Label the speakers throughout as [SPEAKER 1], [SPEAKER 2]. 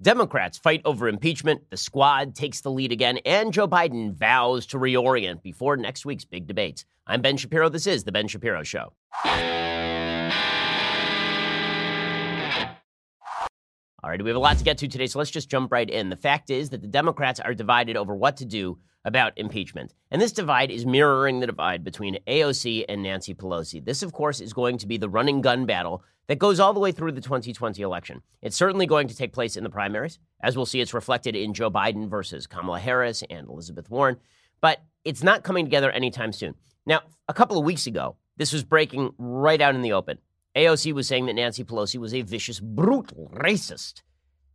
[SPEAKER 1] Democrats fight over impeachment, the squad takes the lead again, and Joe Biden vows to reorient before next week's big debates. I'm Ben Shapiro. This is The Ben Shapiro Show. All right, we have a lot to get to today, so let's just jump right in. The fact is that the Democrats are divided over what to do about impeachment. And this divide is mirroring the divide between AOC and Nancy Pelosi. This, of course, is going to be the running gun battle that goes all the way through the 2020 election. It's certainly going to take place in the primaries. As we'll see, it's reflected in Joe Biden versus Kamala Harris and Elizabeth Warren, but it's not coming together anytime soon. Now, a couple of weeks ago, this was breaking right out in the open. AOC was saying that Nancy Pelosi was a vicious, brutal racist.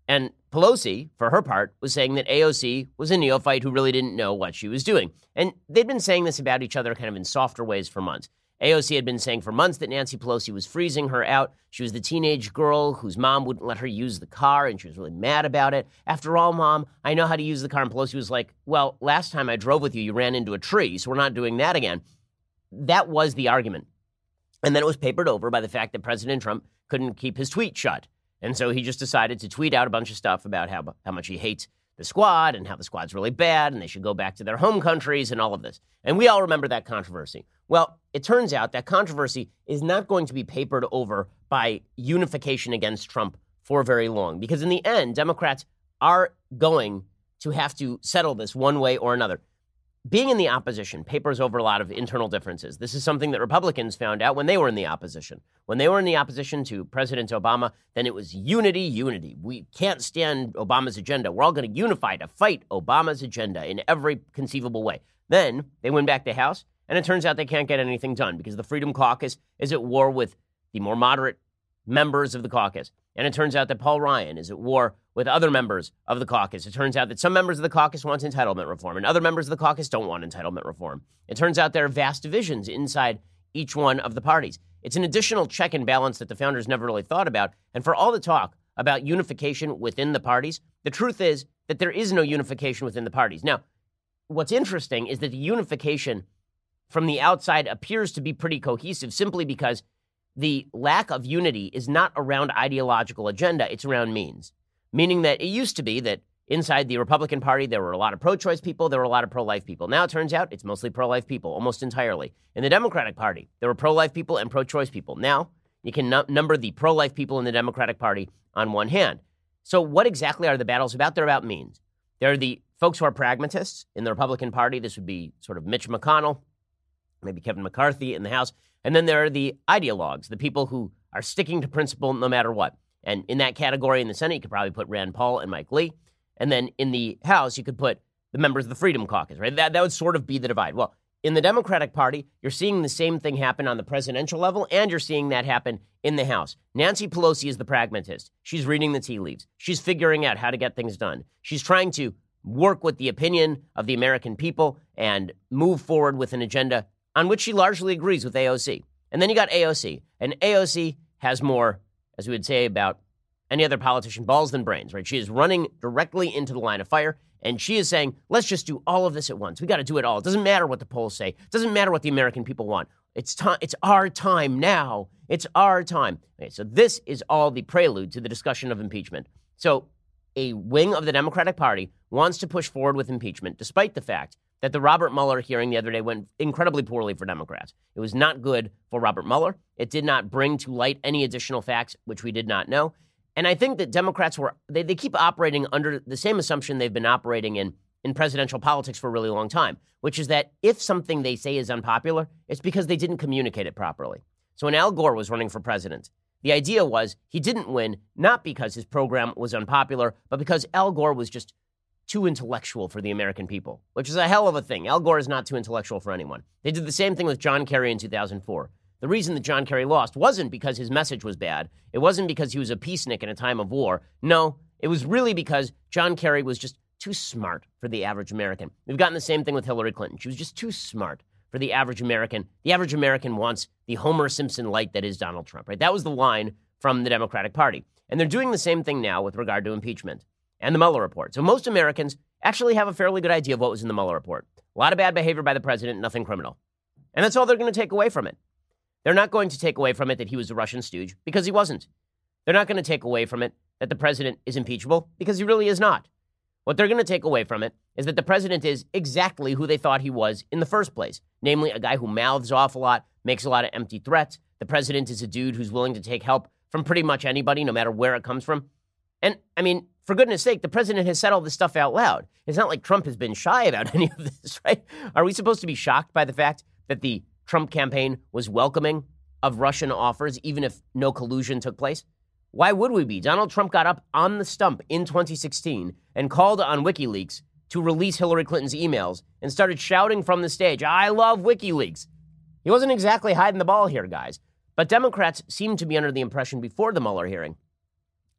[SPEAKER 1] And Pelosi, for her part, was saying that AOC was a neophyte who really didn't know what she was doing. And they'd been saying this about each other kind of in softer ways for months. AOC had been saying for months that Nancy Pelosi was freezing her out. She was the teenage girl whose mom wouldn't let her use the car, and she was really mad about it. After all, mom, I know how to use the car. And Pelosi was like, Well, last time I drove with you, you ran into a tree, so we're not doing that again. That was the argument. And then it was papered over by the fact that President Trump couldn't keep his tweet shut. And so he just decided to tweet out a bunch of stuff about how, how much he hates the squad and how the squad's really bad and they should go back to their home countries and all of this. And we all remember that controversy. Well, it turns out that controversy is not going to be papered over by unification against Trump for very long because in the end, Democrats are going to have to settle this one way or another being in the opposition papers over a lot of internal differences. This is something that Republicans found out when they were in the opposition. When they were in the opposition to President Obama, then it was unity, unity. We can't stand Obama's agenda. We're all going to unify to fight Obama's agenda in every conceivable way. Then they went back to House, and it turns out they can't get anything done because the Freedom Caucus is at war with the more moderate members of the caucus. And it turns out that Paul Ryan is at war with other members of the caucus. It turns out that some members of the caucus want entitlement reform and other members of the caucus don't want entitlement reform. It turns out there are vast divisions inside each one of the parties. It's an additional check and balance that the founders never really thought about. And for all the talk about unification within the parties, the truth is that there is no unification within the parties. Now, what's interesting is that the unification from the outside appears to be pretty cohesive simply because the lack of unity is not around ideological agenda, it's around means. Meaning that it used to be that inside the Republican Party, there were a lot of pro choice people, there were a lot of pro life people. Now it turns out it's mostly pro life people, almost entirely. In the Democratic Party, there were pro life people and pro choice people. Now you can number the pro life people in the Democratic Party on one hand. So, what exactly are the battles about? They're about means. There are the folks who are pragmatists in the Republican Party. This would be sort of Mitch McConnell, maybe Kevin McCarthy in the House. And then there are the ideologues, the people who are sticking to principle no matter what. And in that category in the Senate, you could probably put Rand Paul and Mike Lee. And then in the House, you could put the members of the Freedom Caucus, right? That, that would sort of be the divide. Well, in the Democratic Party, you're seeing the same thing happen on the presidential level, and you're seeing that happen in the House. Nancy Pelosi is the pragmatist. She's reading the tea leaves. She's figuring out how to get things done. She's trying to work with the opinion of the American people and move forward with an agenda on which she largely agrees with AOC. And then you got AOC, and AOC has more, as we would say about any other politician, balls than brains, right? She is running directly into the line of fire, and she is saying, let's just do all of this at once. We got to do it all. It doesn't matter what the polls say. It doesn't matter what the American people want. It's time. It's our time now. It's our time. Okay, so this is all the prelude to the discussion of impeachment. So a wing of the Democratic Party wants to push forward with impeachment, despite the fact that the Robert Mueller hearing the other day went incredibly poorly for Democrats. It was not good for Robert Mueller. It did not bring to light any additional facts which we did not know. And I think that Democrats were they, they keep operating under the same assumption they've been operating in in presidential politics for a really long time, which is that if something they say is unpopular, it's because they didn't communicate it properly. So when Al Gore was running for president, the idea was he didn't win not because his program was unpopular, but because Al Gore was just too intellectual for the American people, which is a hell of a thing. Al Gore is not too intellectual for anyone. They did the same thing with John Kerry in 2004. The reason that John Kerry lost wasn't because his message was bad. It wasn't because he was a peacenik in a time of war. No, it was really because John Kerry was just too smart for the average American. We've gotten the same thing with Hillary Clinton. She was just too smart for the average American. The average American wants the Homer Simpson light that is Donald Trump, right? That was the line from the Democratic Party. And they're doing the same thing now with regard to impeachment and the Mueller report. So most Americans actually have a fairly good idea of what was in the Mueller report. A lot of bad behavior by the president, nothing criminal. And that's all they're going to take away from it. They're not going to take away from it that he was a Russian stooge because he wasn't. They're not going to take away from it that the president is impeachable because he really is not. What they're going to take away from it is that the president is exactly who they thought he was in the first place, namely a guy who mouths off a lot, makes a lot of empty threats. The president is a dude who's willing to take help from pretty much anybody, no matter where it comes from. And I mean, for goodness sake, the president has said all this stuff out loud. It's not like Trump has been shy about any of this, right? Are we supposed to be shocked by the fact that the Trump campaign was welcoming of Russian offers, even if no collusion took place? Why would we be? Donald Trump got up on the stump in 2016 and called on WikiLeaks to release Hillary Clinton's emails and started shouting from the stage, I love WikiLeaks. He wasn't exactly hiding the ball here, guys. But Democrats seemed to be under the impression before the Mueller hearing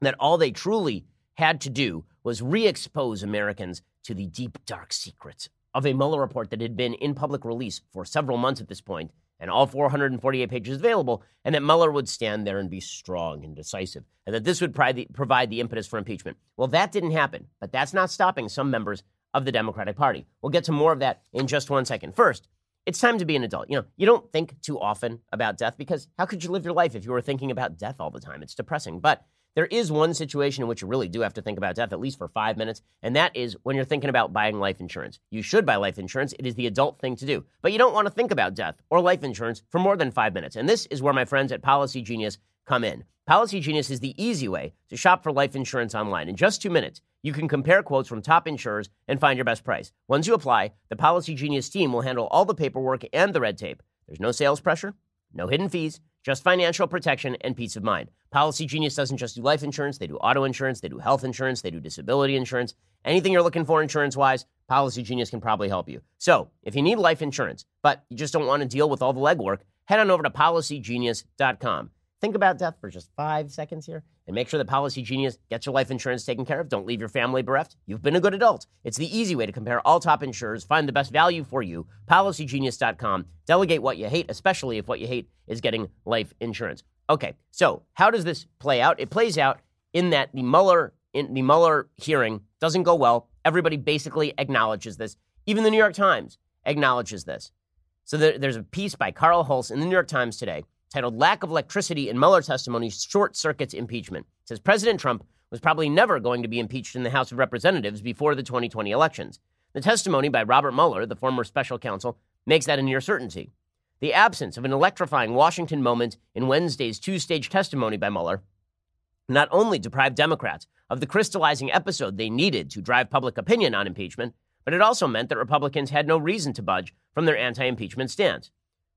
[SPEAKER 1] that all they truly had to do was re expose Americans to the deep, dark secrets of a Mueller report that had been in public release for several months at this point and all 448 pages available, and that Mueller would stand there and be strong and decisive, and that this would provide the impetus for impeachment. Well, that didn't happen, but that's not stopping some members of the Democratic Party. We'll get to more of that in just one second. First, it's time to be an adult. You know, you don't think too often about death because how could you live your life if you were thinking about death all the time? It's depressing. But there is one situation in which you really do have to think about death, at least for five minutes, and that is when you're thinking about buying life insurance. You should buy life insurance. It is the adult thing to do. But you don't want to think about death or life insurance for more than five minutes. And this is where my friends at Policy Genius come in. Policy Genius is the easy way to shop for life insurance online. In just two minutes, you can compare quotes from top insurers and find your best price. Once you apply, the Policy Genius team will handle all the paperwork and the red tape. There's no sales pressure, no hidden fees, just financial protection and peace of mind. Policy Genius doesn't just do life insurance, they do auto insurance, they do health insurance, they do disability insurance. Anything you're looking for insurance wise, Policy Genius can probably help you. So, if you need life insurance, but you just don't want to deal with all the legwork, head on over to policygenius.com. Think about death for just five seconds here and make sure that Policy Genius gets your life insurance taken care of. Don't leave your family bereft. You've been a good adult. It's the easy way to compare all top insurers, find the best value for you. PolicyGenius.com. Delegate what you hate, especially if what you hate is getting life insurance. Okay, so how does this play out? It plays out in that the Mueller in the Mueller hearing doesn't go well. Everybody basically acknowledges this. Even the New York Times acknowledges this. So there, there's a piece by Carl Hulse in the New York Times today titled Lack of Electricity in Mueller Testimony Short Circuits Impeachment. It says President Trump was probably never going to be impeached in the House of Representatives before the 2020 elections. The testimony by Robert Mueller, the former special counsel, makes that a near certainty. The absence of an electrifying Washington moment in Wednesday's two stage testimony by Mueller not only deprived Democrats of the crystallizing episode they needed to drive public opinion on impeachment, but it also meant that Republicans had no reason to budge from their anti impeachment stance.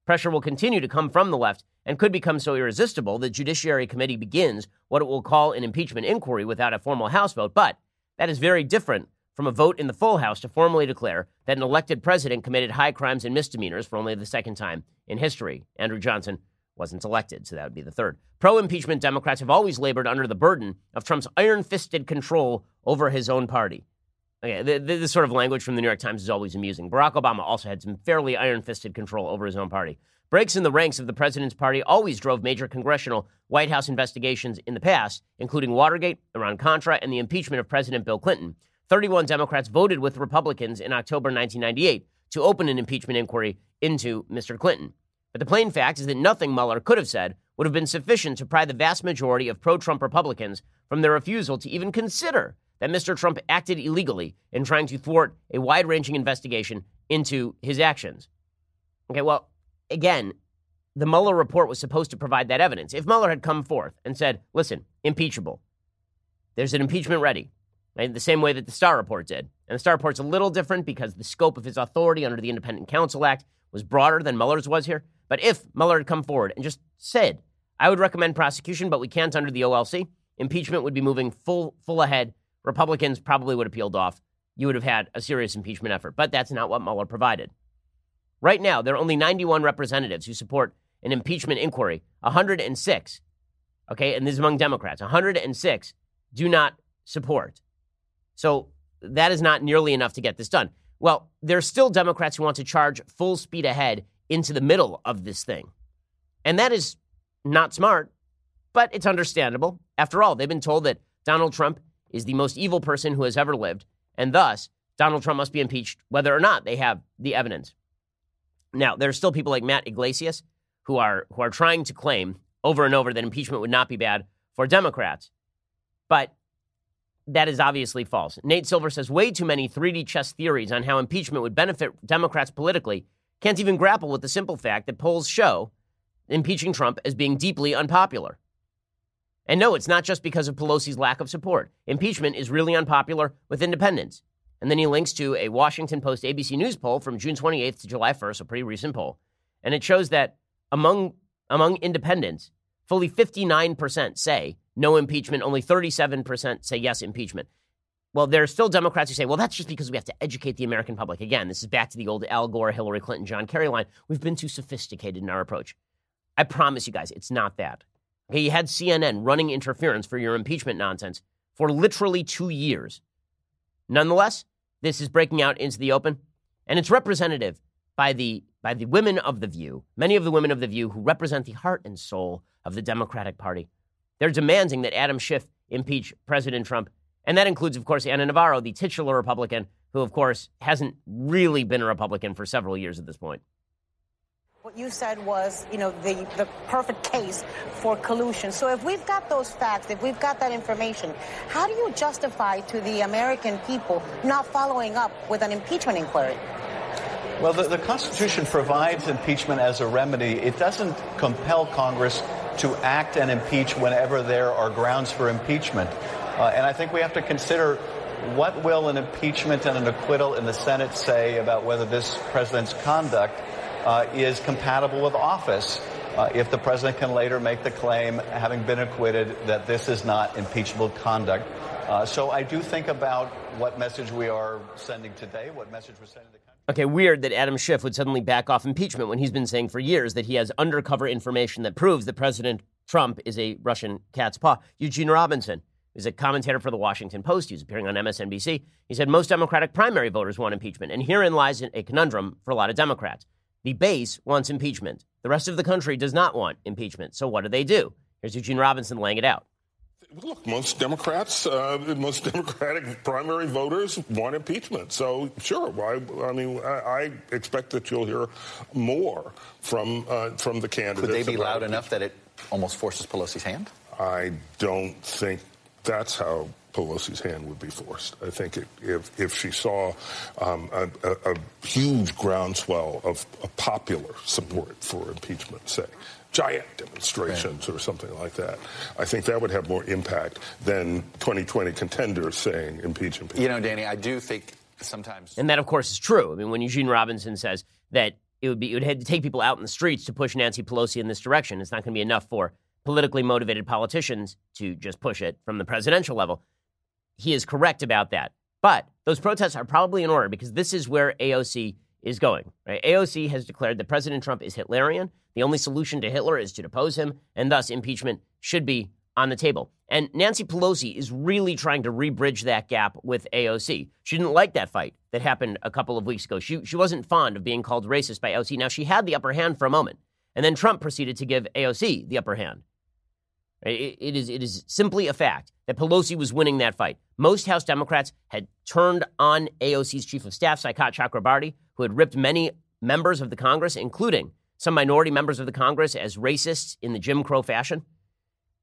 [SPEAKER 1] Pressure will continue to come from the left and could become so irresistible that the Judiciary Committee begins what it will call an impeachment inquiry without a formal House vote. But that is very different from a vote in the full House to formally declare that an elected president committed high crimes and misdemeanors for only the second time in history. Andrew Johnson wasn't elected, so that would be the third. Pro impeachment Democrats have always labored under the burden of Trump's iron fisted control over his own party. Okay, this sort of language from the New York Times is always amusing. Barack Obama also had some fairly iron fisted control over his own party. Breaks in the ranks of the president's party always drove major congressional White House investigations in the past, including Watergate, Iran Contra, and the impeachment of President Bill Clinton. 31 Democrats voted with Republicans in October 1998 to open an impeachment inquiry into Mr. Clinton. But the plain fact is that nothing Mueller could have said would have been sufficient to pry the vast majority of pro Trump Republicans from their refusal to even consider that Mr. Trump acted illegally in trying to thwart a wide ranging investigation into his actions. Okay, well, again, the Mueller report was supposed to provide that evidence. If Mueller had come forth and said, listen, impeachable, there's an impeachment ready, right? the same way that the Starr report did. And the Starr report's a little different because the scope of his authority under the Independent Counsel Act was broader than Mueller's was here. But if Mueller had come forward and just said, I would recommend prosecution, but we can't under the OLC, impeachment would be moving full, full ahead Republicans probably would have peeled off. You would have had a serious impeachment effort. But that's not what Mueller provided. Right now, there are only 91 representatives who support an impeachment inquiry. 106, okay, and this is among Democrats. 106 do not support. So that is not nearly enough to get this done. Well, there are still Democrats who want to charge full speed ahead into the middle of this thing. And that is not smart, but it's understandable. After all, they've been told that Donald Trump is the most evil person who has ever lived, and thus Donald Trump must be impeached whether or not they have the evidence. Now, there are still people like Matt Yglesias who are who are trying to claim over and over that impeachment would not be bad for Democrats. But that is obviously false. Nate Silver says way too many 3D chess theories on how impeachment would benefit Democrats politically can't even grapple with the simple fact that polls show impeaching Trump as being deeply unpopular. And no, it's not just because of Pelosi's lack of support. Impeachment is really unpopular with independents. And then he links to a Washington Post ABC News poll from June 28th to July 1st, a pretty recent poll. And it shows that among, among independents, fully 59% say no impeachment, only 37% say yes impeachment. Well, there are still Democrats who say, well, that's just because we have to educate the American public. Again, this is back to the old Al Gore, Hillary Clinton, John Kerry line. We've been too sophisticated in our approach. I promise you guys, it's not that. Okay, you had CNN running interference for your impeachment nonsense for literally two years. Nonetheless, this is breaking out into the open, and it's representative by the by the women of the View, many of the women of the View who represent the heart and soul of the Democratic Party. They're demanding that Adam Schiff impeach President Trump, and that includes, of course, Ana Navarro, the titular Republican, who, of course, hasn't really been a Republican for several years at this point.
[SPEAKER 2] What you said was, you know, the, the perfect case for collusion. So if we've got those facts, if we've got that information, how do you justify to the American people not following up with an impeachment inquiry?
[SPEAKER 3] Well, the, the Constitution provides impeachment as a remedy. It doesn't compel Congress to act and impeach whenever there are grounds for impeachment. Uh, and I think we have to consider what will an impeachment and an acquittal in the Senate say about whether this president's conduct uh, is compatible with office uh, if the president can later make the claim, having been acquitted, that this is not impeachable conduct. Uh, so I do think about what message we are sending today, what message we're sending to the country.
[SPEAKER 1] Okay, weird that Adam Schiff would suddenly back off impeachment when he's been saying for years that he has undercover information that proves that President Trump is a Russian cat's paw. Eugene Robinson is a commentator for the Washington Post. He's appearing on MSNBC. He said most Democratic primary voters want impeachment, and herein lies a conundrum for a lot of Democrats. The base wants impeachment. The rest of the country does not want impeachment. So what do they do? Here's Eugene Robinson laying it out.
[SPEAKER 4] Look, most Democrats, uh, most Democratic primary voters want impeachment. So, sure, I, I mean, I, I, expect that you'll hear more from uh, from the candidates.
[SPEAKER 5] Could they be loud enough that it almost forces Pelosi's hand?
[SPEAKER 4] I don't think that's how Pelosi's hand would be forced. I think it, if if she saw um, a, a, a, huge groundswell of popular support for impeachment, say giant demonstrations right. or something like that, I think that would have more impact than 2020 contenders saying impeach impeach.
[SPEAKER 5] You know, Danny, I do think sometimes,
[SPEAKER 1] and that of course is true. I mean, when Eugene Robinson says that it would be it would have to take people out in the streets to push Nancy Pelosi in this direction, it's not going to be enough for politically motivated politicians to just push it from the presidential level he is correct about that. But those protests are probably in order because this is where AOC is going. Right? AOC has declared that President Trump is Hitlerian. The only solution to Hitler is to depose him, and thus impeachment should be on the table. And Nancy Pelosi is really trying to rebridge that gap with AOC. She didn't like that fight that happened a couple of weeks ago. She, she wasn't fond of being called racist by AOC. Now, she had the upper hand for a moment, and then Trump proceeded to give AOC the upper hand. It, it, is, it is simply a fact that Pelosi was winning that fight. Most House Democrats had turned on AOC's chief of staff, Saikat Chakrabarti, who had ripped many members of the Congress, including some minority members of the Congress, as racists in the Jim Crow fashion.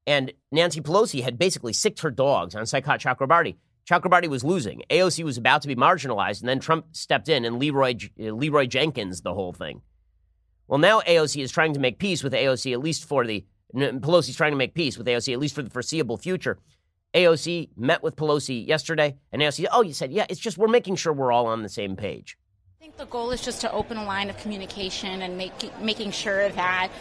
[SPEAKER 1] And Nancy Pelosi had basically sicked her dogs on Saikat Chakrabarti. Chakrabarti was losing. AOC was about to be marginalized, and then Trump stepped in and Leeroy, uh, Leeroy Jenkins the whole thing. Well, now AOC is trying to make peace with AOC, at least for the Pelosi's trying to make peace with AOC, at least for the foreseeable future. AOC met with Pelosi yesterday, and AOC Oh, you said, yeah, it's just we're making sure we're all on the same page.
[SPEAKER 6] I think the goal is just to open a line of communication and make, making sure that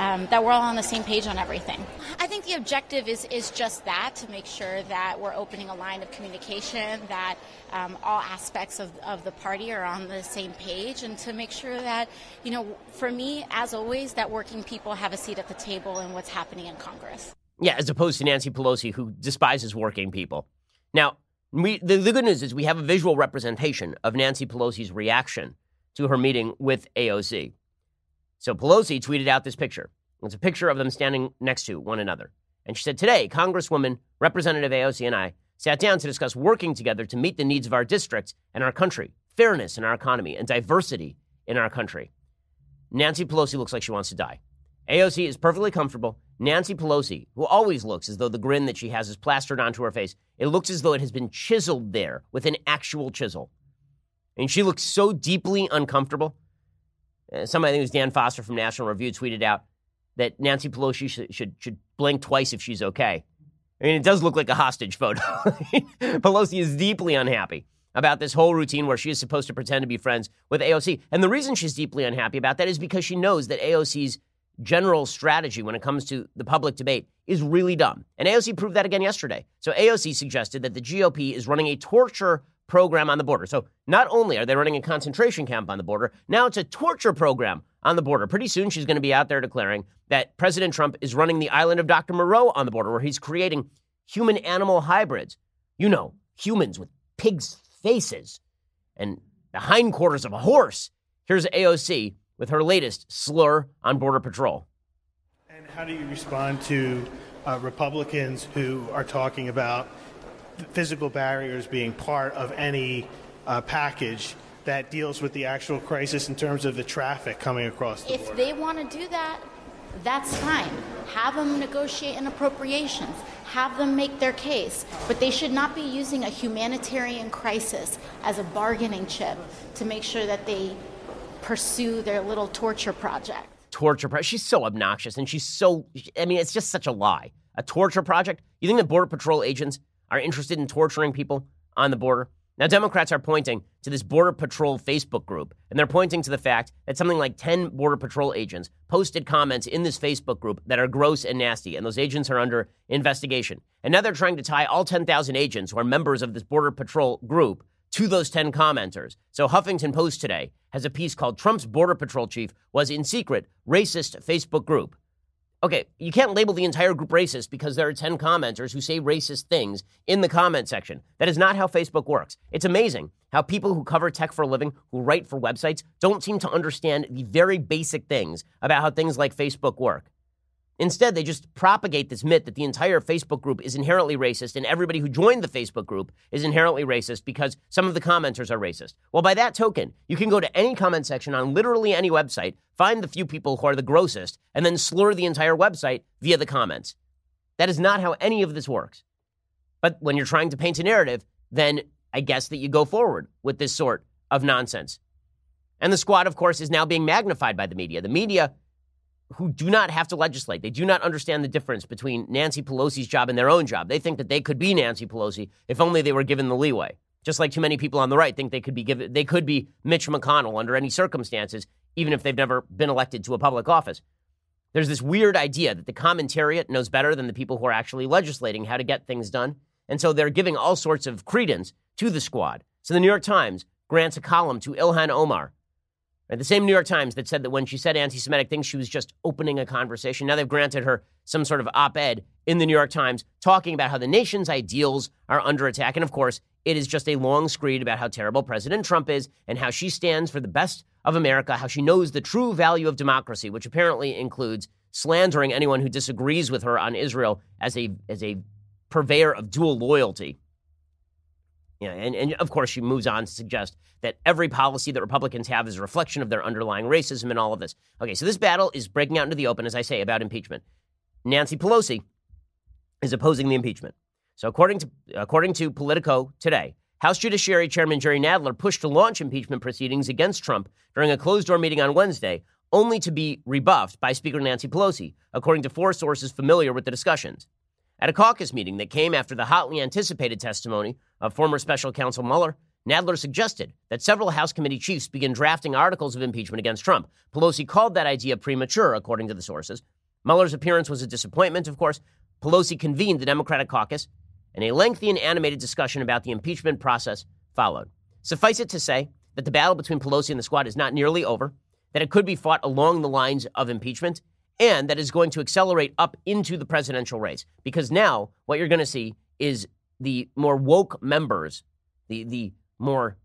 [SPEAKER 6] um, that we're all on the same page on everything. I think the objective is, is just that to make sure that we're opening a line of communication, that um, all aspects of, of the party are on the same page, and to make sure that, you know, for me, as always, that working people have a seat at the table in what's happening in Congress.
[SPEAKER 1] Yeah, as opposed to Nancy Pelosi, who despises working people. Now, we, the, the good news is we have a visual representation of Nancy Pelosi's reaction to her meeting with AOC. So Pelosi tweeted out this picture. It's a picture of them standing next to one another. And she said, Today, Congresswoman Representative AOC and I sat down to discuss working together to meet the needs of our districts and our country, fairness in our economy, and diversity in our country. Nancy Pelosi looks like she wants to die. AOC is perfectly comfortable. Nancy Pelosi, who always looks as though the grin that she has is plastered onto her face, it looks as though it has been chiseled there with an actual chisel. And she looks so deeply uncomfortable. Uh, somebody, I think it was Dan Foster from National Review, tweeted out that Nancy Pelosi should, should, should blink twice if she's okay. I mean, it does look like a hostage photo. Pelosi is deeply unhappy about this whole routine where she is supposed to pretend to be friends with AOC. And the reason she's deeply unhappy about that is because she knows that AOC's general strategy when it comes to the public debate is really dumb. And AOC proved that again yesterday. So AOC suggested that the GOP is running a torture program on the border. So not only are they running a concentration camp on the border, now it's a torture program on the border. Pretty soon she's going to be out there declaring that President Trump is running the island of Dr. Moreau on the border where he's creating human animal hybrids. You know, humans with pigs' faces and the hindquarters of a horse. Here's AOC with her latest slur on Border Patrol.
[SPEAKER 7] And how do you respond to uh, Republicans who are talking about physical barriers being part of any uh, package that deals with the actual crisis in terms of the traffic coming across the
[SPEAKER 6] if
[SPEAKER 7] border?
[SPEAKER 6] they want to do that, that's fine. Have them negotiate an appropriations. Have them make their case. But they should not be using a humanitarian crisis as a bargaining chip to make sure that they pursue their little torture project.
[SPEAKER 1] Torture project. She's so obnoxious and she's so, I mean, it's just such a lie. A torture project? You think the Border Patrol agents are interested in torturing people on the border? Now, Democrats are pointing to this Border Patrol Facebook group, and they're pointing to the fact that something like 10 Border Patrol agents posted comments in this Facebook group that are gross and nasty, and those agents are under investigation. And now they're trying to tie all 10,000 agents who are members of this Border Patrol group to those 10 commenters. So Huffington Post today has a piece called Trump's Border Patrol Chief was in secret racist Facebook group. Okay, you can't label the entire group racist because there are 10 commenters who say racist things in the comment section. That is not how Facebook works. It's amazing how people who cover tech for a living, who write for websites, don't seem to understand the very basic things about how things like Facebook work. Instead, they just propagate this myth that the entire Facebook group is inherently racist and everybody who joined the Facebook group is inherently racist because some of the commenters are racist. Well, by that token, you can go to any comment section on literally any website, find the few people who are the grossest, and then slur the entire website via the comments. That is not how any of this works. But when you're trying to paint a narrative, then I guess that you go forward with this sort of nonsense. And the squad, of course, is now being magnified by the media. The media who do not have to legislate. They do not understand the difference between Nancy Pelosi's job and their own job. They think that they could be Nancy Pelosi if only they were given the leeway. Just like too many people on the right think they could be given they could be Mitch McConnell under any circumstances, even if they've never been elected to a public office. There's this weird idea that the commentariat knows better than the people who are actually legislating how to get things done. And so they're giving all sorts of credence to the squad. So the New York Times grants a column to Ilhan Omar, Right? The same New York Times that said that when she said anti Semitic things, she was just opening a conversation. Now they've granted her some sort of op ed in the New York Times talking about how the nation's ideals are under attack. And of course, it is just a long screed about how terrible President Trump is and how she stands for the best of America, how she knows the true value of democracy, which apparently includes slandering anyone who disagrees with her on Israel as a, as a purveyor of dual loyalty. Yeah, and, and of course, she moves on to suggest that every policy that Republicans have is a reflection of their underlying racism and all of this. Okay, so this battle is breaking out into the open, as I say, about impeachment. Nancy Pelosi is opposing the impeachment. So, according to, according to Politico today, House Judiciary Chairman Jerry Nadler pushed to launch impeachment proceedings against Trump during a closed door meeting on Wednesday, only to be rebuffed by Speaker Nancy Pelosi, according to four sources familiar with the discussions. At a caucus meeting that came after the hotly anticipated testimony of former special counsel Mueller, Nadler suggested that several House committee chiefs begin drafting articles of impeachment against Trump. Pelosi called that idea premature, according to the sources. Mueller's appearance was a disappointment, of course. Pelosi convened the Democratic caucus, and a lengthy and animated discussion about the impeachment process followed. Suffice it to say that the battle between Pelosi and the squad is not nearly over, that it could be fought along the lines of impeachment, and that is going to accelerate up into the presidential race. Because now what you're going to see is the more woke members, the, the more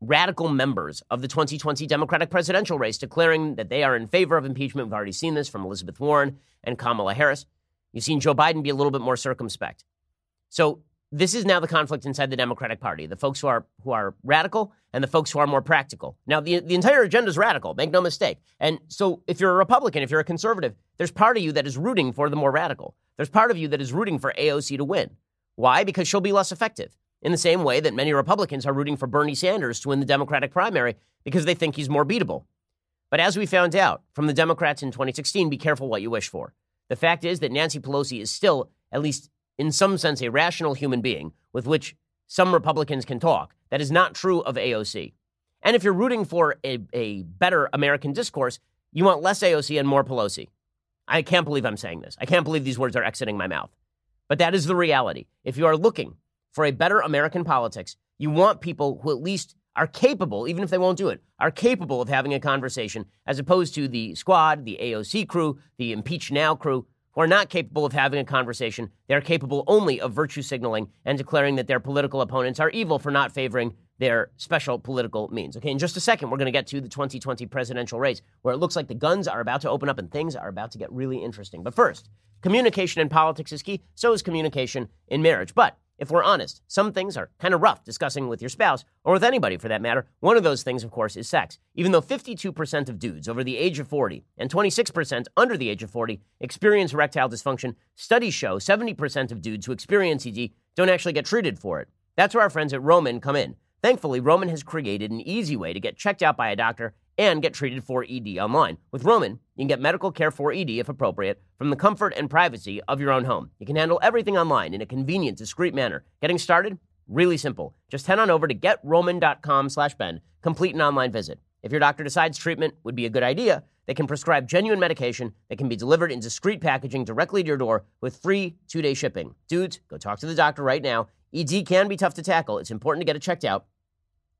[SPEAKER 1] radical members of the 2020 Democratic presidential race declaring that they are in favor of impeachment. We've already seen this from Elizabeth Warren and Kamala Harris. You've seen Joe Biden be a little bit more circumspect. So this is now the conflict inside the Democratic Party: the folks who are who are radical and the folks who are more practical. Now, the the entire agenda is radical. Make no mistake. And so, if you're a Republican, if you're a conservative, there's part of you that is rooting for the more radical. There's part of you that is rooting for AOC to win. Why? Because she'll be less effective. In the same way that many Republicans are rooting for Bernie Sanders to win the Democratic primary because they think he's more beatable. But as we found out from the Democrats in 2016, be careful what you wish for. The fact is that Nancy Pelosi is still, at least in some sense, a rational human being with which some Republicans can talk. That is not true of AOC. And if you're rooting for a, a better American discourse, you want less AOC and more Pelosi. I can't believe I'm saying this. I can't believe these words are exiting my mouth. But that is the reality. If you are looking for a better American politics, you want people who at least are capable, even if they won't do it, are capable of having a conversation, as opposed to the squad, the AOC crew, the impeach now crew, who are not capable of having a conversation. They're capable only of virtue signaling and declaring that their political opponents are evil for not favoring their special political means. Okay, in just a second, we're going to get to the 2020 presidential race, where it looks like the guns are about to open up and things are about to get really interesting. But first, communication in politics is key, so is communication in marriage. But if we're honest, some things are kind of rough discussing with your spouse, or with anybody for that matter. One of those things, of course, is sex. Even though 52% of dudes over the age of 40 and 26% under the age of 40 experience erectile dysfunction, studies show 70% of dudes who experience ED don't actually get treated for it. That's where our friends at Roman come in. Thankfully, Roman has created an easy way to get checked out by a doctor and get treated for ED online. With Roman, you can get medical care for ED if appropriate from the comfort and privacy of your own home. You can handle everything online in a convenient, discreet manner. Getting started? Really simple. Just head on over to getroman.com slash Ben, complete an online visit. If your doctor decides treatment would be a good idea, they can prescribe genuine medication that can be delivered in discreet packaging directly to your door with free two-day shipping. Dudes, go talk to the doctor right now. ED can be tough to tackle. It's important to get it checked out.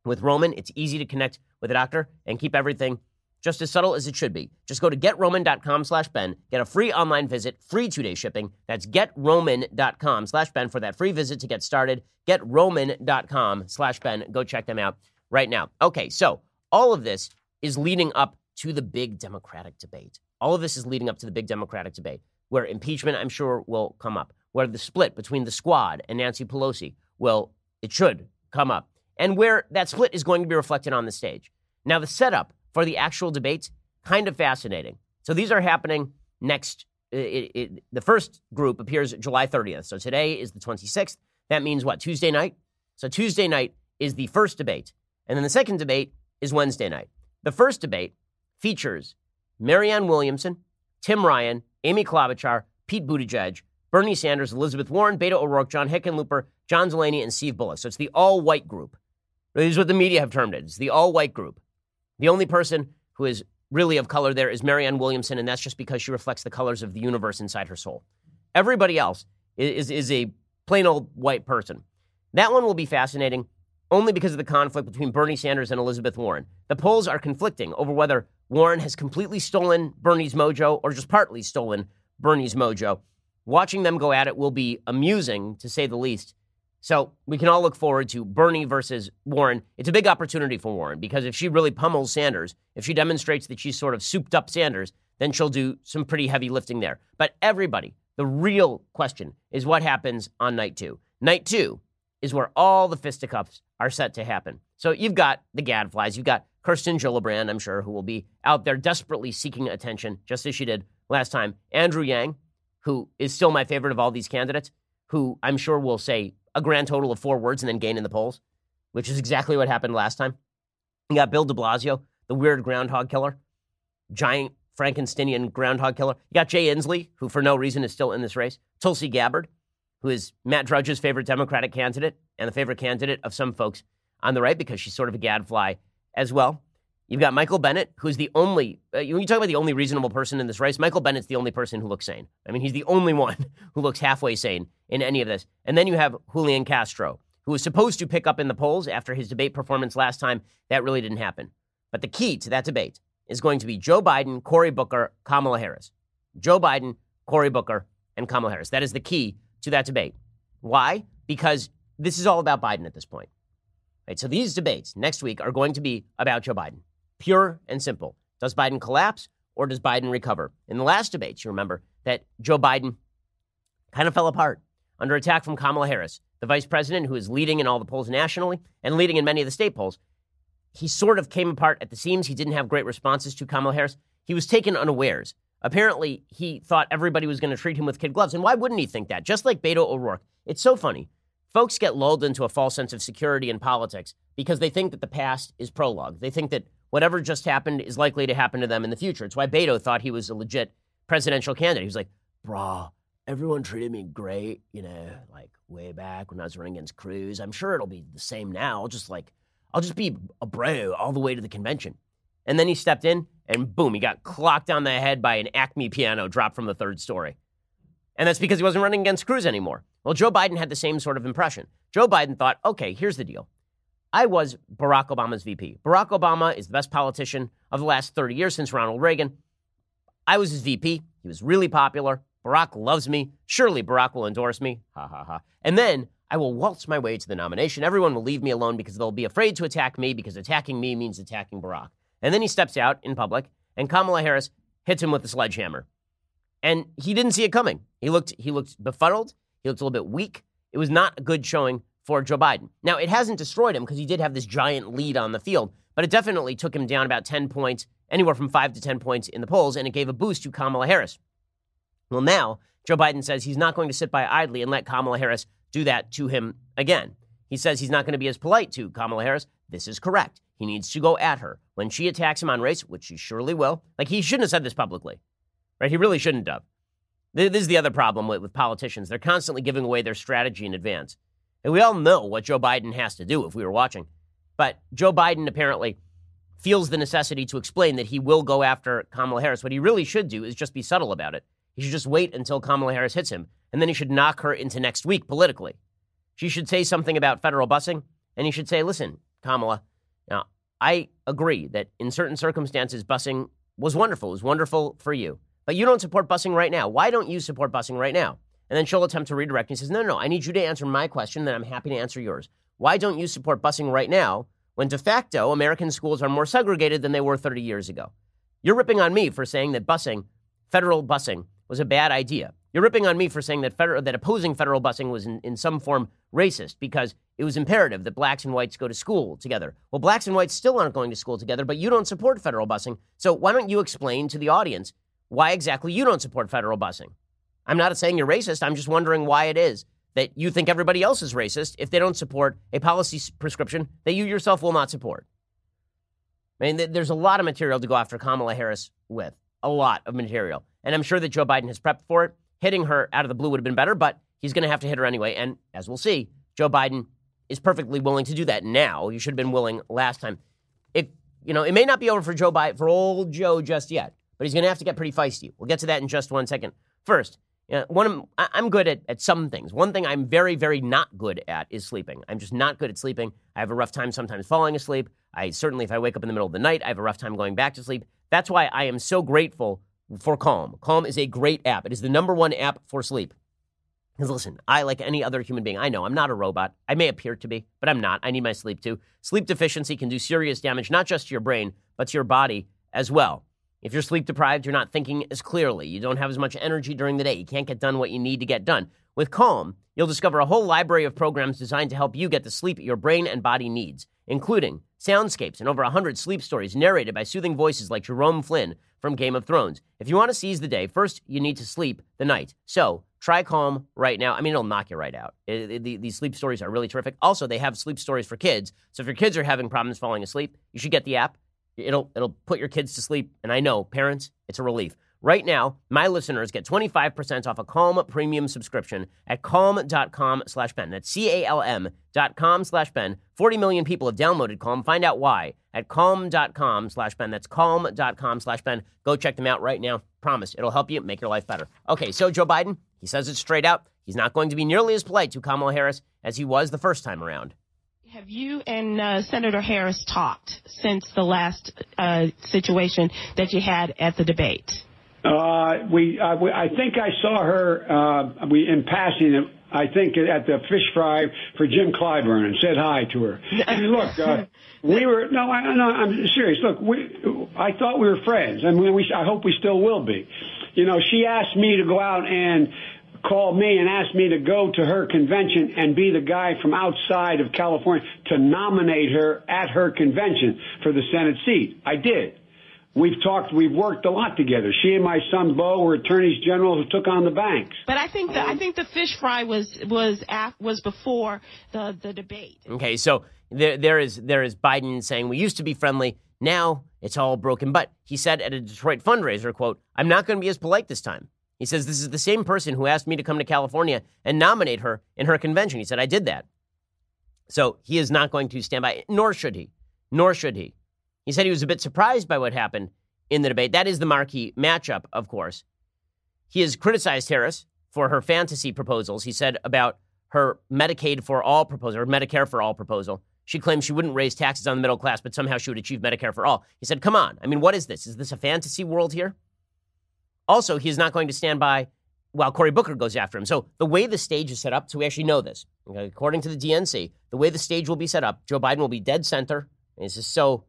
[SPEAKER 1] With Roman, it's easy to connect with a doctor and keep everything just as subtle as it should be. Just go to getroman.com slash Ben, get a free online visit, free two-day shipping. That's getroman.com slash Ben for that free visit to get started. Getroman.com slash Ben. Go check them out right now. Okay, so all of this is leading up to the big Democratic debate. All of this is leading up to the big Democratic debate where impeachment, I'm sure, will come up, where the split between the squad and Nancy Pelosi will, it should come up and where that split is going to be reflected on the stage. Now, the setup for the actual debates, kind of fascinating. So these are happening next. It, it, the first group appears July 30th. So today is the 26th. That means what? Tuesday night? So Tuesday night is the first debate. And then the second debate is Wednesday night. The first debate features Marianne Williamson, Tim Ryan, Amy Klobuchar, Pete Buttigieg, Bernie Sanders, Elizabeth Warren, Beto O'Rourke, John Hickenlooper, John Delaney, and Steve Bullock. So it's the all white group. This is what the media have termed it. It's the all white group. The only person who is really of color there is Marianne Williamson, and that's just because she reflects the colors of the universe inside her soul. Everybody else is, is a plain old white person. That one will be fascinating only because of the conflict between Bernie Sanders and Elizabeth Warren. The polls are conflicting over whether Warren has completely stolen Bernie's mojo or just partly stolen Bernie's mojo. Watching them go at it will be amusing, to say the least. So we can all look forward to Bernie versus Warren. It's a big opportunity for Warren because if she really pummels Sanders, if she demonstrates that she's sort of souped up Sanders, then she'll do some pretty heavy lifting there. But everybody, the real question is what happens on night two. Night two is where all the fisticuffs are set to happen. So you've got the gadflies, you've got Kirsten Gillibrand, I'm sure, who will be out there desperately seeking attention, just as she did last time. Andrew Yang, who is still my favorite of all these candidates, who I'm sure will say a grand total of four words and then gain in the polls, which is exactly what happened last time. You got Bill de Blasio, the weird groundhog killer, giant Frankensteinian groundhog killer. You got Jay Inslee, who for no reason is still in this race. Tulsi Gabbard, who is Matt Drudge's favorite Democratic candidate and the favorite candidate of some folks on the right because she's sort of a gadfly as well. You've got Michael Bennet, who's the only, uh, when you talk about the only reasonable person in this race, Michael Bennet's the only person who looks sane. I mean, he's the only one who looks halfway sane in any of this. And then you have Julian Castro, who was supposed to pick up in the polls after his debate performance last time. That really didn't happen. But the key to that debate is going to be Joe Biden, Cory Booker, Kamala Harris. Joe Biden, Cory Booker, and Kamala Harris. That is the key to that debate. Why? Because this is all about Biden at this point. Right, so these debates next week are going to be about Joe Biden. Pure and simple. Does Biden collapse or does Biden recover? In the last debates, you remember that Joe Biden kind of fell apart under attack from Kamala Harris. the vice president who is leading in all the polls nationally and leading in many of the state polls, he sort of came apart at the seams. He didn't have great responses to Kamala Harris. He was taken unawares. Apparently, he thought everybody was going to treat him with kid gloves. And why wouldn't he think that? Just like Beto O'Rourke. It's so funny. Folks get lulled into a false sense of security in politics because they think that the past is prologue. They think that whatever just happened is likely to happen to them in the future. It's why Beto thought he was a legit presidential candidate. He was like, brah, everyone treated me great, you know, like way back when I was running against Cruz. I'm sure it'll be the same now. I'll just like, I'll just be a bro all the way to the convention. And then he stepped in and boom, he got clocked on the head by an Acme piano dropped from the third story. And that's because he wasn't running against Cruz anymore. Well, Joe Biden had the same sort of impression. Joe Biden thought, okay, here's the deal. I was Barack Obama's VP. Barack Obama is the best politician of the last 30 years since Ronald Reagan. I was his VP. He was really popular. Barack loves me. Surely Barack will endorse me. Ha ha ha. And then I will waltz my way to the nomination. Everyone will leave me alone because they'll be afraid to attack me because attacking me means attacking Barack. And then he steps out in public, and Kamala Harris hits him with a sledgehammer. And he didn't see it coming. He looked he looked befuddled. He looked a little bit weak. It was not a good showing for Joe Biden. Now, it hasn't destroyed him because he did have this giant lead on the field, but it definitely took him down about 10 points, anywhere from 5 to 10 points in the polls, and it gave a boost to Kamala Harris. Well, now Joe Biden says he's not going to sit by idly and let Kamala Harris do that to him again. He says he's not going to be as polite to Kamala Harris. This is correct. He needs to go at her. When she attacks him on race, which she surely will, like he shouldn't have said this publicly, right? He really shouldn't have. This is the other problem with, with politicians. They're constantly giving away their strategy in advance. And we all know what Joe Biden has to do if we were watching. But Joe Biden apparently feels the necessity to explain that he will go after Kamala Harris. What he really should do is just be subtle about it. He should just wait until Kamala Harris hits him, and then he should knock her into next week politically. She should say something about federal busing, and he should say, listen, Kamala, now I agree that in certain circumstances, busing was wonderful. It was wonderful for you. But you don't support busing right now. Why don't you support busing right now? And then she'll attempt to redirect. And he says, no, no, no, I need you to answer my question, then I'm happy to answer yours. Why don't you support busing right now when de facto American schools are more segregated than they were 30 years ago? You're ripping on me for saying that busing, federal busing, was a bad idea. You're ripping on me for saying that, federal, that opposing federal busing was in, in some form racist because it was imperative that blacks and whites go to school together. Well, blacks and whites still aren't going to school together, but you don't support federal busing. So why don't you explain to the audience why exactly you don't support federal busing? I'm not saying you're racist. I'm just wondering why it is that you think everybody else is racist if they don't support a policy prescription that you yourself will not support. I mean, there's a lot of material to go after Kamala Harris with, a lot of material. And I'm sure that Joe Biden has prepped for it. Hitting her out of the blue would have been better, but he's going to have to hit her anyway. And as we'll see, Joe Biden is perfectly willing to do that now. You should have been willing last time. It, you know, it may not be over for Joe Biden, for old Joe just yet, but he's going to have to get pretty feisty. We'll get to that in just one second. First, you know, one of, I'm good at, at some things. One thing I'm very, very not good at is sleeping. I'm just not good at sleeping. I have a rough time sometimes falling asleep. I certainly, if I wake up in the middle of the night, I have a rough time going back to sleep. That's why I am so grateful for Calm. Calm is a great app. It is the number one app for sleep. Because listen, I, like any other human being, I know I'm not a robot. I may appear to be, but I'm not. I need my sleep too. Sleep deficiency can do serious damage, not just to your brain, but to your body as well. If you're sleep deprived, you're not thinking as clearly. You don't have as much energy during the day. You can't get done what you need to get done. With Calm, you'll discover a whole library of programs designed to help you get the sleep your brain and body needs, including soundscapes and over 100 sleep stories narrated by soothing voices like Jerome Flynn from Game of Thrones. If you want to seize the day, first you need to sleep the night. So try Calm right now. I mean, it'll knock you right out. It, it, these sleep stories are really terrific. Also, they have sleep stories for kids. So if your kids are having problems falling asleep, you should get the app. It'll it'll put your kids to sleep. And I know, parents, it's a relief. Right now, my listeners get 25% off a Calm premium subscription at calm.com slash Ben. That's C-A-L-M dot com slash Ben. 40 million people have downloaded Calm. Find out why at calm.com slash Ben. That's calm.com slash Ben. Go check them out right now. Promise, it'll help you make your life better. Okay, so Joe Biden, he says it straight out. He's not going to be nearly as polite to Kamala Harris as he was the first time around.
[SPEAKER 8] Have you and uh, Senator Harris talked since the last uh, situation that you had at the debate?
[SPEAKER 9] Uh, we, uh, we, I think I saw her. Uh, we in passing. I think at the fish fry for Jim Clyburn and said hi to her. And look, uh, we were no, I, no, I'm serious. Look, we, I thought we were friends, and we, I hope we still will be. You know, she asked me to go out and called me and asked me to go to her convention and be the guy from outside of California to nominate her at her convention for the Senate seat. I did. We've talked, we've worked a lot together. She and my son Bo were attorneys general who took on the banks.
[SPEAKER 8] But I think the, I think the fish fry was was af, was before the the debate.
[SPEAKER 1] Okay, so there there is there is Biden saying we used to be friendly, now it's all broken. But he said at a Detroit fundraiser, "quote I'm not going to be as polite this time." He says this is the same person who asked me to come to California and nominate her in her convention. He said I did that. So he is not going to stand by, nor should he, nor should he. He said he was a bit surprised by what happened in the debate. That is the marquee matchup, of course. He has criticized Harris for her fantasy proposals. He said about her Medicaid for all proposal, or Medicare for all proposal. She claims she wouldn't raise taxes on the middle class, but somehow she would achieve Medicare for all. He said, Come on. I mean, what is this? Is this a fantasy world here? Also, he is not going to stand by while Cory Booker goes after him. So, the way the stage is set up, so we actually know this, okay, according to the DNC, the way the stage will be set up, Joe Biden will be dead center. This is so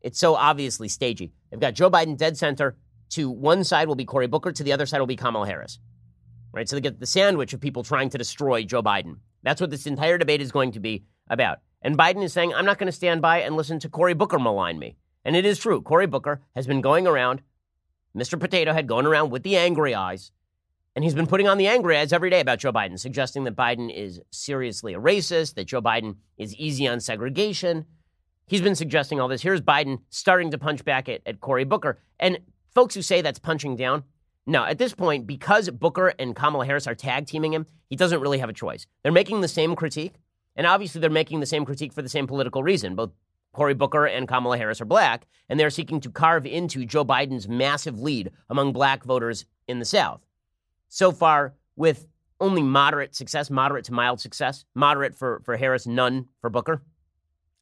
[SPEAKER 1] it's so obviously stagey. They've got Joe Biden dead center. To one side will be Cory Booker. To the other side will be Kamala Harris. Right? So they get the sandwich of people trying to destroy Joe Biden. That's what this entire debate is going to be about. And Biden is saying, I'm not going to stand by and listen to Cory Booker malign me. And it is true. Cory Booker has been going around, Mr. Potato Head going around with the angry eyes. And he's been putting on the angry eyes every day about Joe Biden, suggesting that Biden is seriously a racist, that Joe Biden is easy on segregation, He's been suggesting all this. Here's Biden starting to punch back at, at Cory Booker. And folks who say that's punching down, no, at this point, because Booker and Kamala Harris are tag teaming him, he doesn't really have a choice. They're making the same critique. And obviously, they're making the same critique for the same political reason. Both Cory Booker and Kamala Harris are black, and they're seeking to carve into Joe Biden's massive lead among black voters in the South. So far, with only moderate success, moderate to mild success, moderate for, for Harris, none for Booker.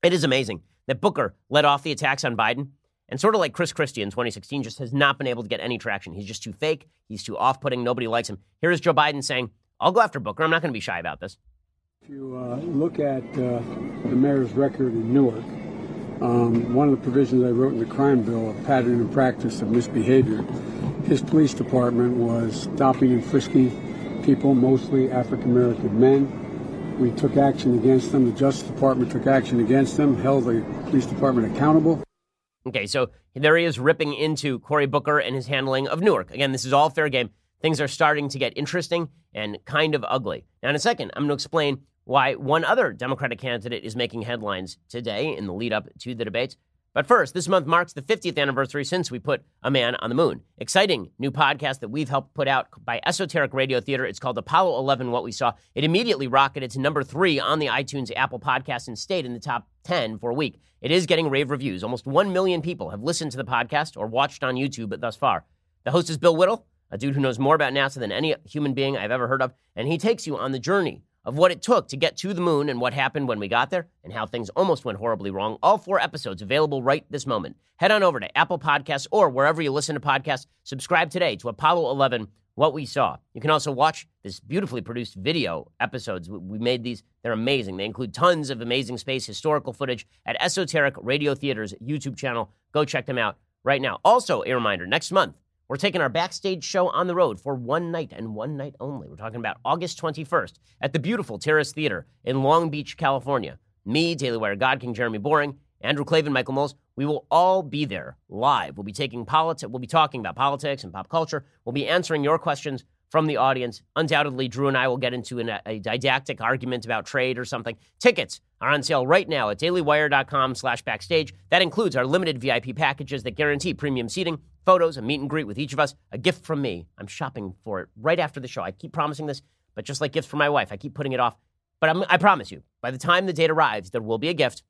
[SPEAKER 1] It is amazing that Booker led off the attacks on Biden. And sort of like Chris Christie in 2016, just has not been able to get any traction. He's just too fake. He's too off putting. Nobody likes him. Here is Joe Biden saying, I'll go after Booker. I'm not going to be shy about this.
[SPEAKER 10] If you uh, look at uh, the mayor's record in Newark, um, one of the provisions I wrote in the crime bill, a pattern and practice of misbehavior, his police department was stopping and frisking people, mostly African American men, we took action against them. The Justice Department took action against them, held the police department accountable.
[SPEAKER 1] Okay, so there he is ripping into Cory Booker and his handling of Newark. Again, this is all fair game. Things are starting to get interesting and kind of ugly. Now, in a second, I'm going to explain why one other Democratic candidate is making headlines today in the lead up to the debates. But first, this month marks the 50th anniversary since we put a man on the moon. Exciting new podcast that we've helped put out by Esoteric Radio Theater. It's called Apollo 11 What We Saw. It immediately rocketed to number three on the iTunes Apple podcast and stayed in the top 10 for a week. It is getting rave reviews. Almost 1 million people have listened to the podcast or watched on YouTube thus far. The host is Bill Whittle, a dude who knows more about NASA than any human being I've ever heard of, and he takes you on the journey of what it took to get to the moon and what happened when we got there and how things almost went horribly wrong. All four episodes available right this moment. Head on over to Apple Podcasts or wherever you listen to podcasts. Subscribe today to Apollo 11 What We Saw. You can also watch this beautifully produced video episodes. We made these, they're amazing. They include tons of amazing space historical footage at Esoteric Radio Theater's YouTube channel. Go check them out right now. Also, a reminder next month, we're taking our backstage show on the road for one night and one night only. We're talking about August 21st at the beautiful Terrace Theater in Long Beach, California. Me, Daily Wire God King Jeremy Boring, Andrew Klavan, Michael Knowles, we will all be there live. We'll be taking politics, we'll be talking about politics and pop culture. We'll be answering your questions from the audience. Undoubtedly, Drew and I will get into an, a didactic argument about trade or something. Tickets are on sale right now at dailywire.com slash backstage. That includes our limited VIP packages that guarantee premium seating, photos, a meet and greet with each of us, a gift from me. I'm shopping for it right after the show. I keep promising this, but just like gifts for my wife, I keep putting it off. But I'm, i promise you, by the time the date arrives, there will be a gift.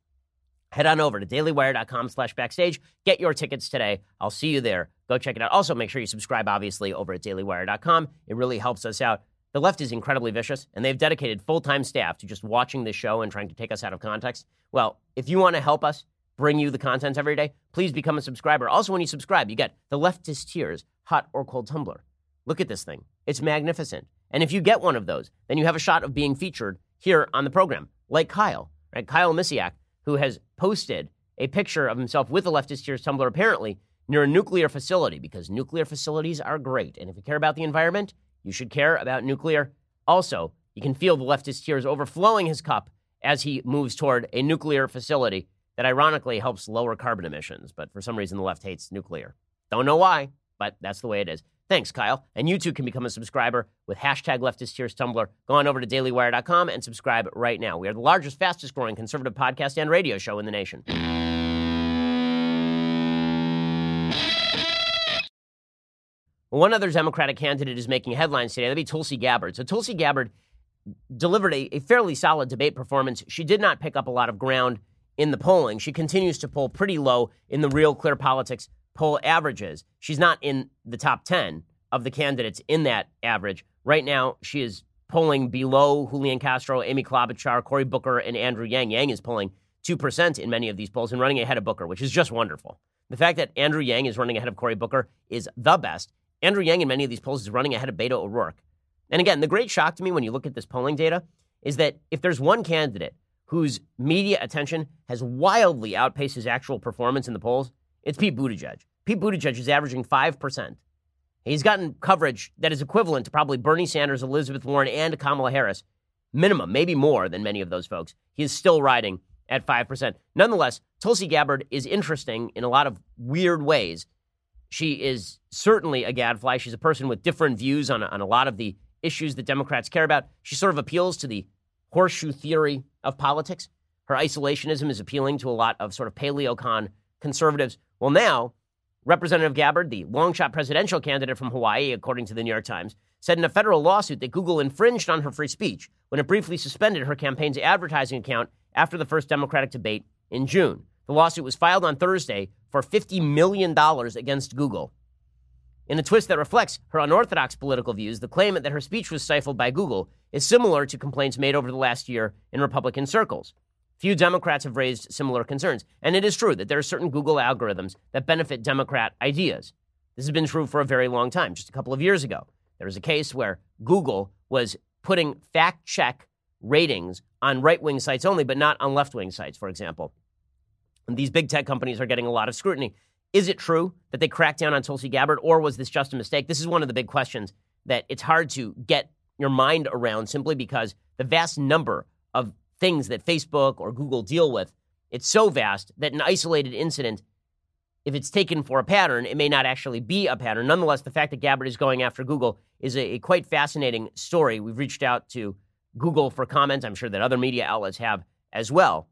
[SPEAKER 1] Head on over to dailywire.com slash backstage. Get your tickets today. I'll see you there. Go check it out. Also, make sure you subscribe, obviously, over at dailywire.com. It really helps us out. The left is incredibly vicious, and they've dedicated full time staff to just watching this show and trying to take us out of context. Well, if you want to help us bring you the content every day, please become a subscriber. Also, when you subscribe, you get the leftist tears, hot or cold tumbler. Look at this thing. It's magnificent. And if you get one of those, then you have a shot of being featured here on the program, like Kyle, right? Kyle Misiak, who has posted a picture of himself with a leftist tears tumbler, apparently near a nuclear facility, because nuclear facilities are great. And if you care about the environment, you should care about nuclear. Also, you can feel the leftist tears overflowing his cup as he moves toward a nuclear facility that ironically helps lower carbon emissions. But for some reason, the left hates nuclear. Don't know why, but that's the way it is. Thanks, Kyle. And you too can become a subscriber with hashtag leftist tears tumbler. Go on over to dailywire.com and subscribe right now. We are the largest, fastest growing conservative podcast and radio show in the nation. One other Democratic candidate is making headlines today. That'd be Tulsi Gabbard. So Tulsi Gabbard delivered a, a, fairly solid debate performance. She did not pick up a lot of ground in the polling. She continues to poll pretty low in the real clear politics poll averages. She's not in the top 10 of the candidates in that average. Right now, she is polling below Julian Castro, Amy Klobuchar, Cory Booker, and Andrew Yang. Yang is polling 2% in many of these polls and running ahead of Booker, which is just wonderful. The fact that Andrew Yang is running ahead of Cory Booker is the best. Andrew Yang in many of these polls is running ahead of Beto O'Rourke. And again, the great shock to me when you look at this polling data is that if there's one candidate whose media attention has wildly outpaced his actual performance in the polls, it's Pete Buttigieg. Pete Buttigieg is averaging 5%. He's gotten coverage that is equivalent to probably Bernie Sanders, Elizabeth Warren, and Kamala Harris, minimum, maybe more than many of those folks. He is still riding at 5%. Nonetheless, Tulsi Gabbard is interesting in a lot of weird ways. She is certainly a gadfly. She's a person with different views on, on a lot of the issues that Democrats care about. She sort of appeals to the horseshoe theory of politics. Her isolationism is appealing to a lot of sort of paleocon conservatives. Well, now, Representative Gabbard, the longshot presidential candidate from Hawaii, according to the New York Times, said in a federal lawsuit that Google infringed on her free speech when it briefly suspended her campaign's advertising account after the first Democratic debate in June. The lawsuit was filed on Thursday for $50 million against Google. In a twist that reflects her unorthodox political views, the claim that her speech was stifled by Google is similar to complaints made over the last year in Republican circles. Few Democrats have raised similar concerns, and it is true that there are certain Google algorithms that benefit Democrat ideas. This has been true for a very long time. Just a couple of years ago, there was a case where Google was putting fact check ratings on right wing sites only, but not on left wing sites, for example. And these big tech companies are getting a lot of scrutiny. Is it true that they cracked down on Tulsi Gabbard, or was this just a mistake? This is one of the big questions that it's hard to get your mind around simply because the vast number of things that Facebook or Google deal with, it's so vast that an isolated incident, if it's taken for a pattern, it may not actually be a pattern. Nonetheless, the fact that Gabbard is going after Google is a, a quite fascinating story. We've reached out to Google for comments. I'm sure that other media outlets have as well.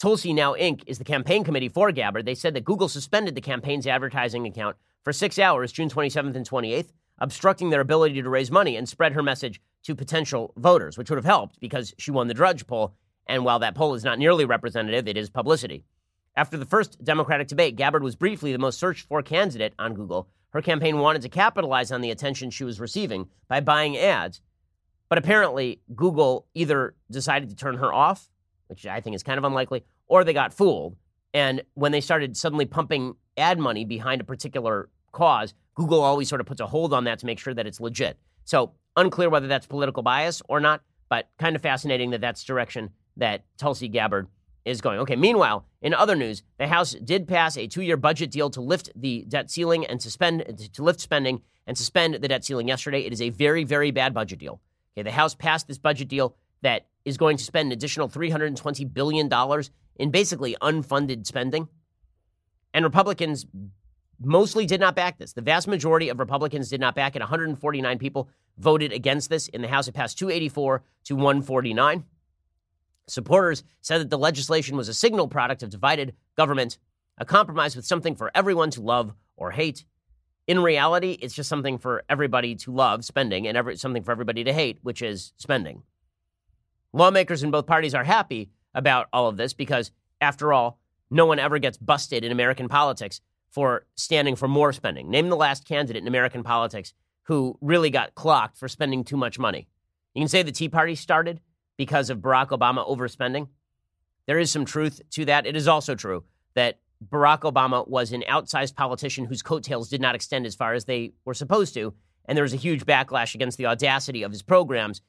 [SPEAKER 1] Tulsi Now Inc. is the campaign committee for Gabbard. They said that Google suspended the campaign's advertising account for six hours, June 27th and 28th, obstructing their ability to raise money and spread her message to potential voters, which would have helped because she won the Drudge poll. And while that poll is not nearly representative, it is publicity. After the first Democratic debate, Gabbard was briefly the most searched for candidate on Google. Her campaign wanted to capitalize on the attention she was receiving by buying ads. But apparently, Google either decided to turn her off which I think is kind of unlikely, or they got fooled. And when they started suddenly pumping ad money behind a particular cause, Google always sort of puts a hold on that to make sure that it's legit. So unclear whether that's political bias or not, but kind of fascinating that that's direction that Tulsi Gabbard is going. Okay, meanwhile, in other news, the House did pass a two year budget deal to lift the debt ceiling and suspend, to lift spending and suspend the debt ceiling yesterday. It is a very, very bad budget deal. Okay, the House passed this budget deal that is going to spend an additional $320 billion in basically unfunded spending. And Republicans mostly did not back this. The vast majority of Republicans did not back it. 149 people voted against this. In the House, it passed 284 to 149. Supporters said that the legislation was a signal product of divided government, a compromise with something for everyone to love or hate. In reality, it's just something for everybody to love, spending, and every, something for everybody to hate, which is spending. Lawmakers in both parties are happy about all of this because, after all, no one ever gets busted in American politics for standing for more spending. Name the last candidate in American politics who really got clocked for spending too much money. You can say the Tea Party started because of Barack Obama overspending. There is some truth to that. It is also true that Barack Obama was an outsized politician whose coattails did not extend as far as they were supposed to. And there was a huge backlash against the audacity of his programs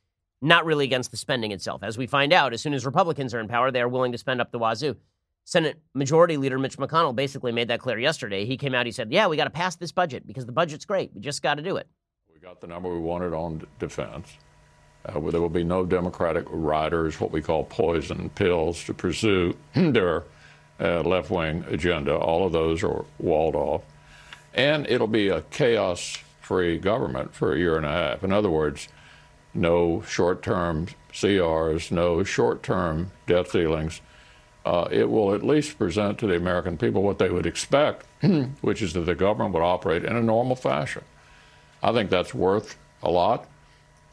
[SPEAKER 1] not really against the spending itself. As we find out, as soon as Republicans are in power, they are willing to spend up the wazoo. Senate Majority Leader Mitch McConnell basically made that clear yesterday. He came out, he said, Yeah, we got to pass this budget because the budget's great. We just got to do it.
[SPEAKER 11] We got the number we wanted on defense. Uh, there will be no Democratic riders, what we call poison pills, to pursue their uh, left wing agenda. All of those are walled off. And it'll be a chaos free government for a year and a half. In other words, no short term CRs, no short term debt ceilings. Uh, it will at least present to the American people what they would expect, which is that the government would operate in a normal fashion. I think that's worth a lot.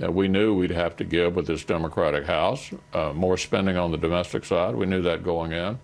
[SPEAKER 11] Uh, we knew we'd have to give with this Democratic House uh, more spending on the domestic side. We knew that going in.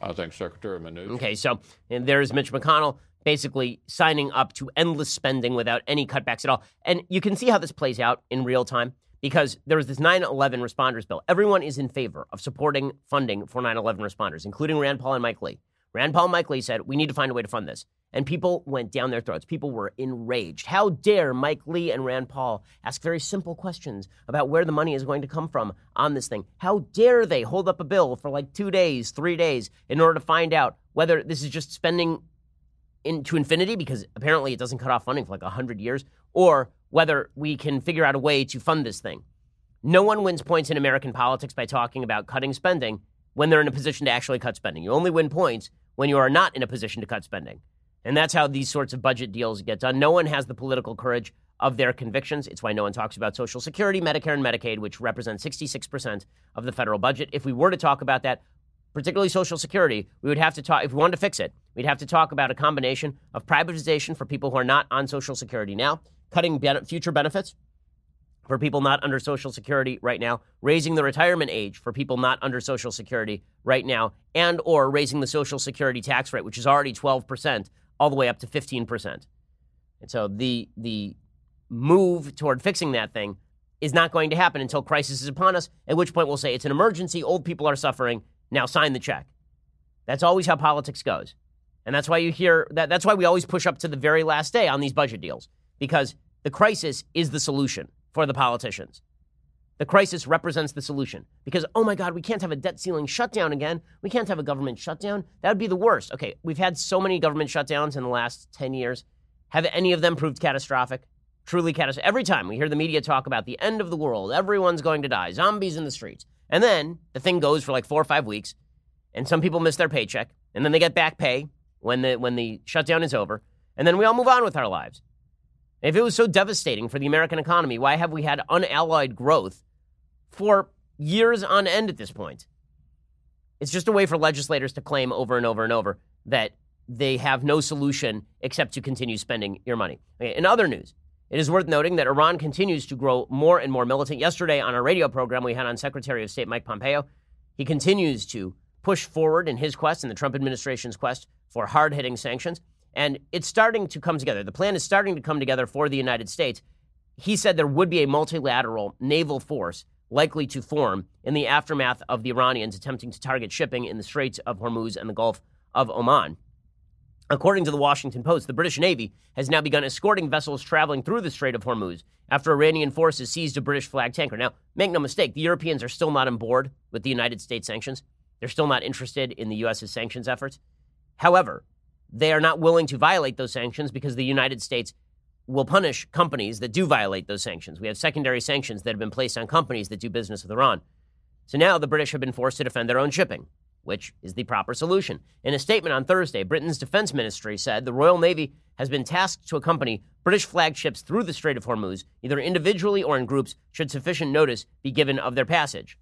[SPEAKER 11] I think Secretary Mnuchin.
[SPEAKER 1] Okay, so and there's Mitch McConnell basically signing up to endless spending without any cutbacks at all. And you can see how this plays out in real time because there was this 9 11 responders bill. Everyone is in favor of supporting funding for 9 11 responders, including Rand Paul and Mike Lee. Rand Paul and Mike Lee said, we need to find a way to fund this. And people went down their throats. People were enraged. How dare Mike Lee and Rand Paul ask very simple questions about where the money is going to come from on this thing? How dare they hold up a bill for like two days, three days in order to find out whether this is just spending into infinity because apparently it doesn't cut off funding for like 100 years, or whether we can figure out a way to fund this thing. No one wins points in American politics by talking about cutting spending when they're in a position to actually cut spending. You only win points when you are not in a position to cut spending. And that's how these sorts of budget deals get done. No one has the political courage of their convictions. It's why no one talks about Social Security, Medicare, and Medicaid, which represent 66% of the federal budget. If we were to talk about that, particularly Social Security, we would have to talk, if we wanted to fix it, we'd have to talk about a combination of privatization for people who are not on Social Security now, cutting ben- future benefits for people not under Social Security right now, raising the retirement age for people not under Social Security right now, and or raising the Social Security tax rate, which is already 12%, all the way up to 15%. And so the the move toward fixing that thing is not going to happen until crisis is upon us, at which point we'll say it's an emergency, old people are suffering, now sign the check. That's always how politics goes. And that's why you hear that that's why we always push up to the very last day on these budget deals because the crisis is the solution for the politicians. The crisis represents the solution because, oh my God, we can't have a debt ceiling shutdown again. We can't have a government shutdown. That would be the worst. Okay, we've had so many government shutdowns in the last 10 years. Have any of them proved catastrophic? Truly catastrophic. Every time we hear the media talk about the end of the world, everyone's going to die, zombies in the streets. And then the thing goes for like four or five weeks, and some people miss their paycheck, and then they get back pay when the, when the shutdown is over, and then we all move on with our lives. If it was so devastating for the American economy, why have we had unalloyed growth for years on end at this point? It's just a way for legislators to claim over and over and over that they have no solution except to continue spending your money. Okay, in other news, it is worth noting that Iran continues to grow more and more militant. Yesterday on our radio program, we had on Secretary of State Mike Pompeo. He continues to push forward in his quest and the Trump administration's quest for hard hitting sanctions. And it's starting to come together. The plan is starting to come together for the United States. He said there would be a multilateral naval force likely to form in the aftermath of the Iranians attempting to target shipping in the Straits of Hormuz and the Gulf of Oman. According to the Washington Post, the British Navy has now begun escorting vessels traveling through the Strait of Hormuz after Iranian forces seized a British flag tanker. Now, make no mistake, the Europeans are still not on board with the United States sanctions. They're still not interested in the U.S.'s sanctions efforts. However, they are not willing to violate those sanctions because the United States will punish companies that do violate those sanctions. We have secondary sanctions that have been placed on companies that do business with Iran. So now the British have been forced to defend their own shipping, which is the proper solution. In a statement on Thursday, Britain's defense ministry said the Royal Navy has been tasked to accompany British flagships through the Strait of Hormuz, either individually or in groups, should sufficient notice be given of their passage.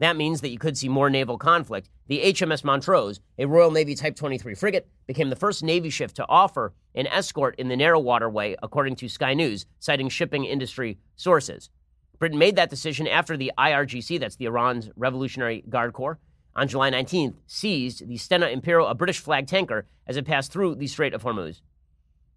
[SPEAKER 1] That means that you could see more naval conflict. The HMS Montrose, a Royal Navy Type 23 frigate, became the first Navy ship to offer an escort in the narrow waterway, according to Sky News, citing shipping industry sources. Britain made that decision after the IRGC, that's the Iran's Revolutionary Guard Corps, on July 19th, seized the Stena Imperial, a British flag tanker, as it passed through the Strait of Hormuz.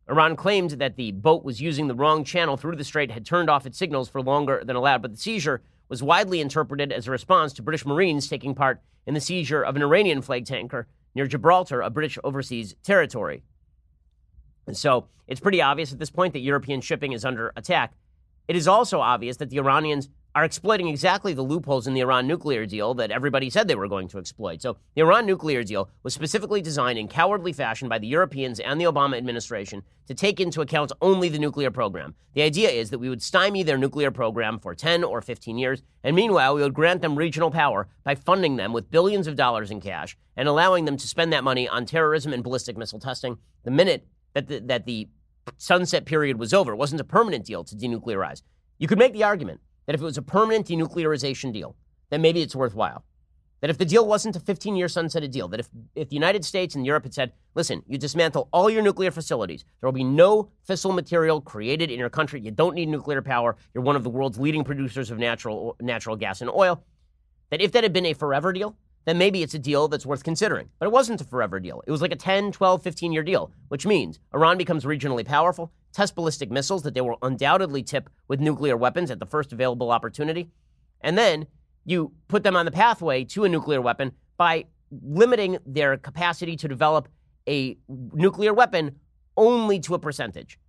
[SPEAKER 1] Iran claimed that the boat was using the wrong channel through the strait, had turned off its signals for longer than allowed, but the seizure was widely interpreted as a response to British Marines taking part in the seizure of an Iranian flag tanker near Gibraltar, a British overseas territory. And so it's pretty obvious at this point that European shipping is under attack. It is also obvious that the Iranians are exploiting exactly the loopholes in the Iran nuclear deal that everybody said they were going to exploit. So, the Iran nuclear deal was specifically designed in cowardly fashion by the Europeans and the Obama administration to take into account only the nuclear program. The idea is that we would stymie their nuclear program for 10 or 15 years, and meanwhile, we would grant them regional power by funding them with billions of dollars in cash and allowing them to spend that money on terrorism and ballistic missile testing. The minute that the, that the sunset period was over, it wasn't a permanent deal to denuclearize. You could make the argument that if it was a permanent denuclearization deal, then maybe it's worthwhile. That if the deal wasn't a 15 year sunsetted deal, that if, if the United States and Europe had said, listen, you dismantle all your nuclear facilities, there will be no fissile material created in your country, you don't need nuclear power, you're one of the world's leading producers of natural, natural gas and oil, that if that had been a forever deal, then maybe it's a deal that's worth considering. But it wasn't a forever deal. It was like a 10, 12, 15 year deal, which means Iran becomes regionally powerful, test ballistic missiles that they will undoubtedly tip with nuclear weapons at the first available opportunity. And then you put them on the pathway to a nuclear weapon by limiting their capacity to develop a nuclear weapon only to a percentage.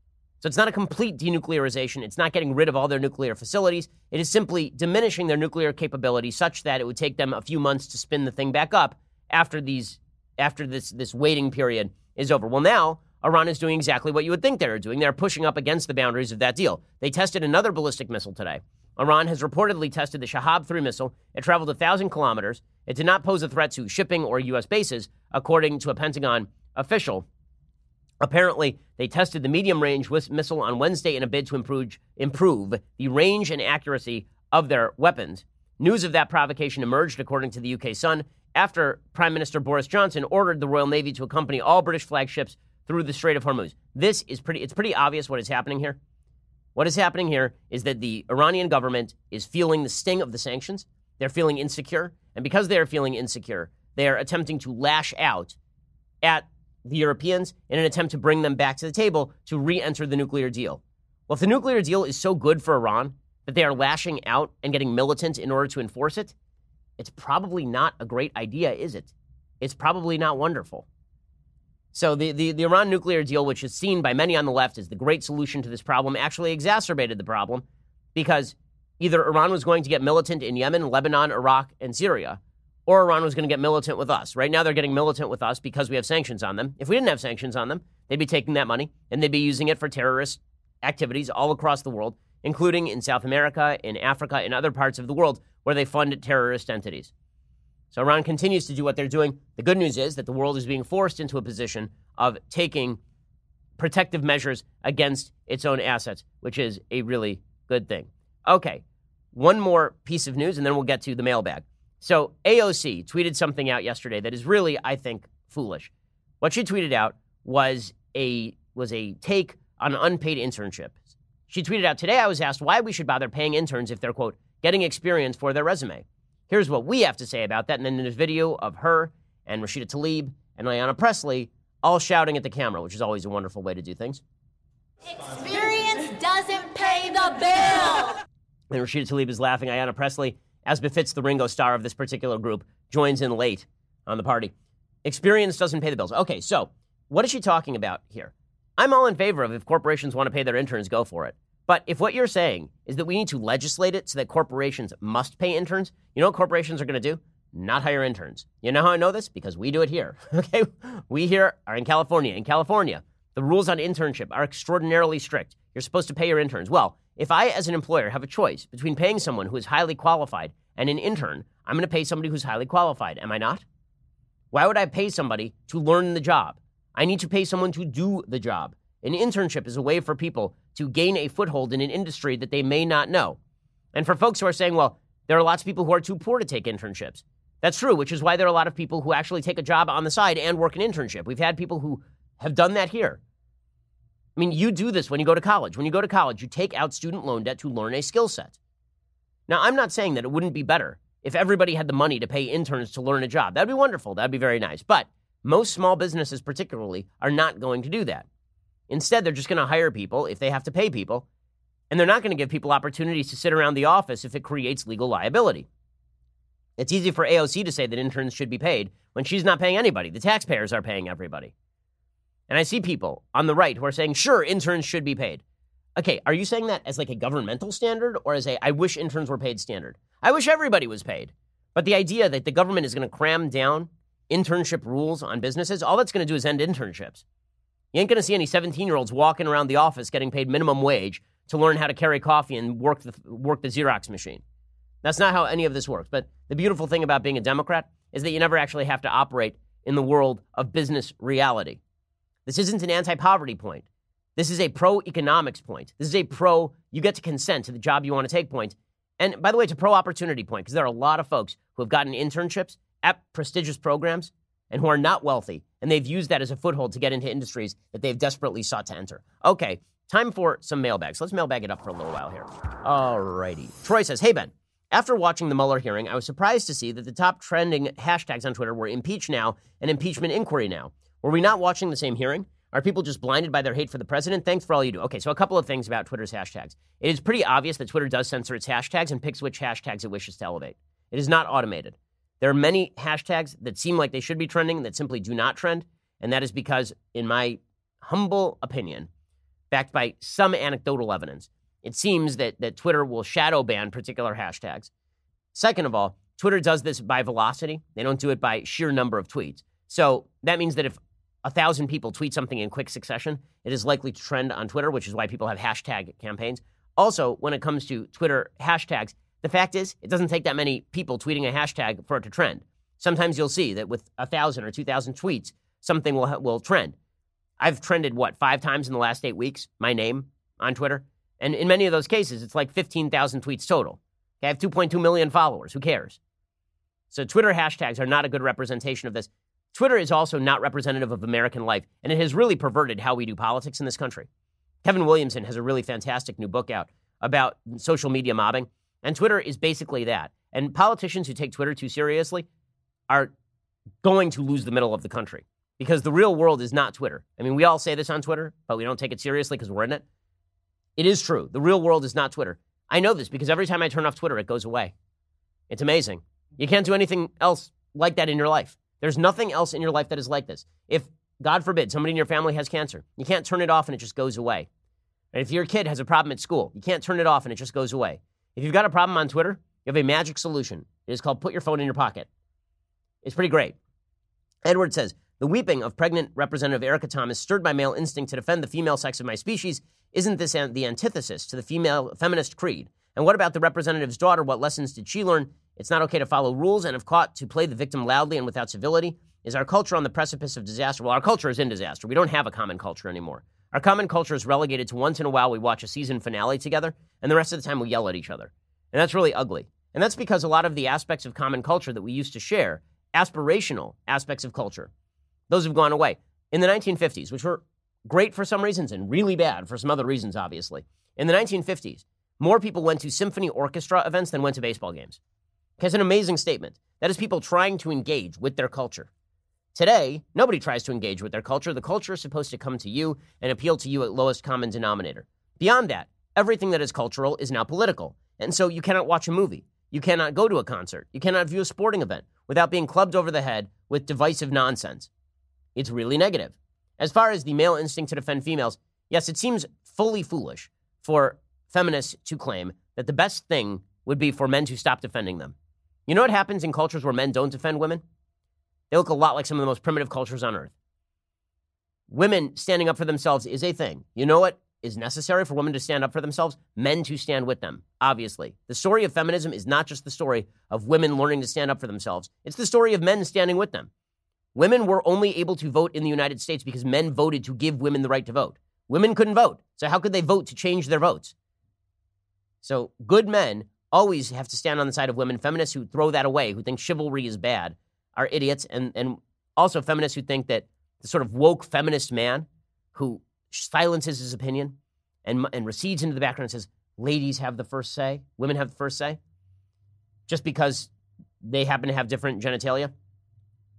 [SPEAKER 1] So it's not a complete denuclearization. It's not getting rid of all their nuclear facilities. It is simply diminishing their nuclear capability such that it would take them a few months to spin the thing back up after these after this this waiting period is over. Well, now Iran is doing exactly what you would think they're doing. They're pushing up against the boundaries of that deal. They tested another ballistic missile today. Iran has reportedly tested the Shahab 3 missile. It traveled 1,000 kilometers. It did not pose a threat to shipping or U.S. bases, according to a Pentagon official. Apparently, they tested the medium range missile on Wednesday in a bid to improve, improve the range and accuracy of their weapons. News of that provocation emerged, according to the UK Sun, after Prime Minister Boris Johnson ordered the Royal Navy to accompany all British flagships through the Strait of Hormuz. This is pretty, it's pretty obvious what is happening here. What is happening here is that the Iranian government is feeling the sting of the sanctions. They're feeling insecure. And because they are feeling insecure, they are attempting to lash out at the Europeans in an attempt to bring them back to the table to re enter the nuclear deal. Well, if the nuclear deal is so good for Iran that they are lashing out and getting militant in order to enforce it, it's probably not a great idea, is it? It's probably not wonderful. So the, the, the Iran nuclear deal, which is seen by many on the left as the great solution to this problem, actually exacerbated the problem because either Iran was going to get militant in Yemen, Lebanon, Iraq, and Syria, or Iran was going to get militant with us. Right now, they're getting militant with us because we have sanctions on them. If we didn't have sanctions on them, they'd be taking that money and they'd be using it for terrorist activities all across the world, including in South America, in Africa, and other parts of the world where they fund terrorist entities. So Iran continues to do what they're doing. The good news is that the world is being forced into a position of taking protective measures against its own assets, which is a really good thing. Okay, one more piece of news, and then we'll get to the mailbag. So AOC tweeted something out yesterday that is really, I think, foolish. What she tweeted out was a was a take on unpaid internships. She tweeted out today. I was asked why we should bother paying interns if they're quote getting experience for their resume. Here's what we have to say about that. And then there's video of her and Rashida Tlaib and Ayanna Pressley all shouting at the camera, which is always a wonderful way to do things.
[SPEAKER 12] Experience doesn't pay the bill.
[SPEAKER 1] And Rashida Tlaib is laughing. Ayanna Pressley as befits the Ringo Starr of this particular group, joins in late on the party. Experience doesn't pay the bills. Okay, so what is she talking about here? I'm all in favor of if corporations want to pay their interns, go for it. But if what you're saying is that we need to legislate it so that corporations must pay interns, you know what corporations are going to do? Not hire interns. You know how I know this? Because we do it here. Okay? We here are in California. In California, the rules on internship are extraordinarily strict. You're supposed to pay your interns. Well, if I, as an employer, have a choice between paying someone who is highly qualified and an intern, I'm going to pay somebody who's highly qualified, am I not? Why would I pay somebody to learn the job? I need to pay someone to do the job. An internship is a way for people to gain a foothold in an industry that they may not know. And for folks who are saying, well, there are lots of people who are too poor to take internships. That's true, which is why there are a lot of people who actually take a job on the side and work an internship. We've had people who have done that here. I mean, you do this when you go to college. When you go to college, you take out student loan debt to learn a skill set. Now, I'm not saying that it wouldn't be better if everybody had the money to pay interns to learn a job. That'd be wonderful. That'd be very nice. But most small businesses, particularly, are not going to do that. Instead, they're just going to hire people if they have to pay people, and they're not going to give people opportunities to sit around the office if it creates legal liability. It's easy for AOC to say that interns should be paid when she's not paying anybody. The taxpayers are paying everybody. And I see people on the right who are saying, sure, interns should be paid. Okay, are you saying that as like a governmental standard or as a I wish interns were paid standard? I wish everybody was paid. But the idea that the government is going to cram down internship rules on businesses, all that's going to do is end internships. You ain't going to see any 17 year olds walking around the office getting paid minimum wage to learn how to carry coffee and work the, work the Xerox machine. That's not how any of this works. But the beautiful thing about being a Democrat is that you never actually have to operate in the world of business reality. This isn't an anti poverty point. This is a pro economics point. This is a pro you get to consent to the job you want to take point. And by the way, it's a pro opportunity point because there are a lot of folks who have gotten internships at prestigious programs and who are not wealthy, and they've used that as a foothold to get into industries that they've desperately sought to enter. Okay, time for some mailbags. Let's mailbag it up for a little while here. All righty. Troy says, Hey, Ben. After watching the Mueller hearing, I was surprised to see that the top trending hashtags on Twitter were impeach now and impeachment inquiry now. Were we not watching the same hearing? Are people just blinded by their hate for the president? Thanks for all you do. Okay, so a couple of things about Twitter's hashtags. It is pretty obvious that Twitter does censor its hashtags and picks which hashtags it wishes to elevate. It is not automated. There are many hashtags that seem like they should be trending that simply do not trend, and that is because, in my humble opinion, backed by some anecdotal evidence, it seems that, that Twitter will shadow ban particular hashtags. Second of all, Twitter does this by velocity. They don't do it by sheer number of tweets. So that means that if a thousand people tweet something in quick succession, it is likely to trend on Twitter, which is why people have hashtag campaigns. Also, when it comes to Twitter hashtags, the fact is it doesn't take that many people tweeting a hashtag for it to trend. Sometimes you'll see that with a thousand or two thousand tweets, something will will trend. I've trended what five times in the last eight weeks, my name on Twitter. And in many of those cases, it's like 15,000 tweets total. I have 2.2 million followers. Who cares? So Twitter hashtags are not a good representation of this. Twitter is also not representative of American life, and it has really perverted how we do politics in this country. Kevin Williamson has a really fantastic new book out about social media mobbing, and Twitter is basically that. And politicians who take Twitter too seriously are going to lose the middle of the country because the real world is not Twitter. I mean, we all say this on Twitter, but we don't take it seriously because we're in it. It is true. The real world is not Twitter. I know this because every time I turn off Twitter, it goes away. It's amazing. You can't do anything else like that in your life. There's nothing else in your life that is like this. If, God forbid, somebody in your family has cancer, you can't turn it off and it just goes away. And if your kid has a problem at school, you can't turn it off and it just goes away. If you've got a problem on Twitter, you have a magic solution. It is called put your phone in your pocket. It's pretty great. Edward says, the weeping of pregnant Representative Erica Thomas, stirred by male instinct to defend the female sex of my species, isn't this the antithesis to the female feminist creed? And what about the representative's daughter? What lessons did she learn? It's not okay to follow rules and, if caught, to play the victim loudly and without civility. Is our culture on the precipice of disaster? Well, our culture is in disaster. We don't have a common culture anymore. Our common culture is relegated to once in a while we watch a season finale together, and the rest of the time we yell at each other. And that's really ugly. And that's because a lot of the aspects of common culture that we used to share, aspirational aspects of culture, those have gone away. In the 1950s, which were great for some reasons and really bad for some other reasons, obviously. In the 1950s, more people went to symphony orchestra events than went to baseball games. It's an amazing statement. That is people trying to engage with their culture. Today, nobody tries to engage with their culture. The culture is supposed to come to you and appeal to you at lowest common denominator. Beyond that, everything that is cultural is now political. And so you cannot watch a movie. You cannot go to a concert. You cannot view a sporting event without being clubbed over the head with divisive nonsense. It's really negative. As far as the male instinct to defend females, yes, it seems fully foolish for feminists to claim that the best thing would be for men to stop defending them. You know what happens in cultures where men don't defend women? They look a lot like some of the most primitive cultures on earth. Women standing up for themselves is a thing. You know what is necessary for women to stand up for themselves? Men to stand with them, obviously. The story of feminism is not just the story of women learning to stand up for themselves, it's the story of men standing with them. Women were only able to vote in the United States because men voted to give women the right to vote. Women couldn't vote. So, how could they vote to change their votes? So, good men always have to stand on the side of women. Feminists who throw that away, who think chivalry is bad, are idiots. And, and also feminists who think that the sort of woke feminist man who silences his opinion and, and recedes into the background and says, ladies have the first say, women have the first say, just because they happen to have different genitalia.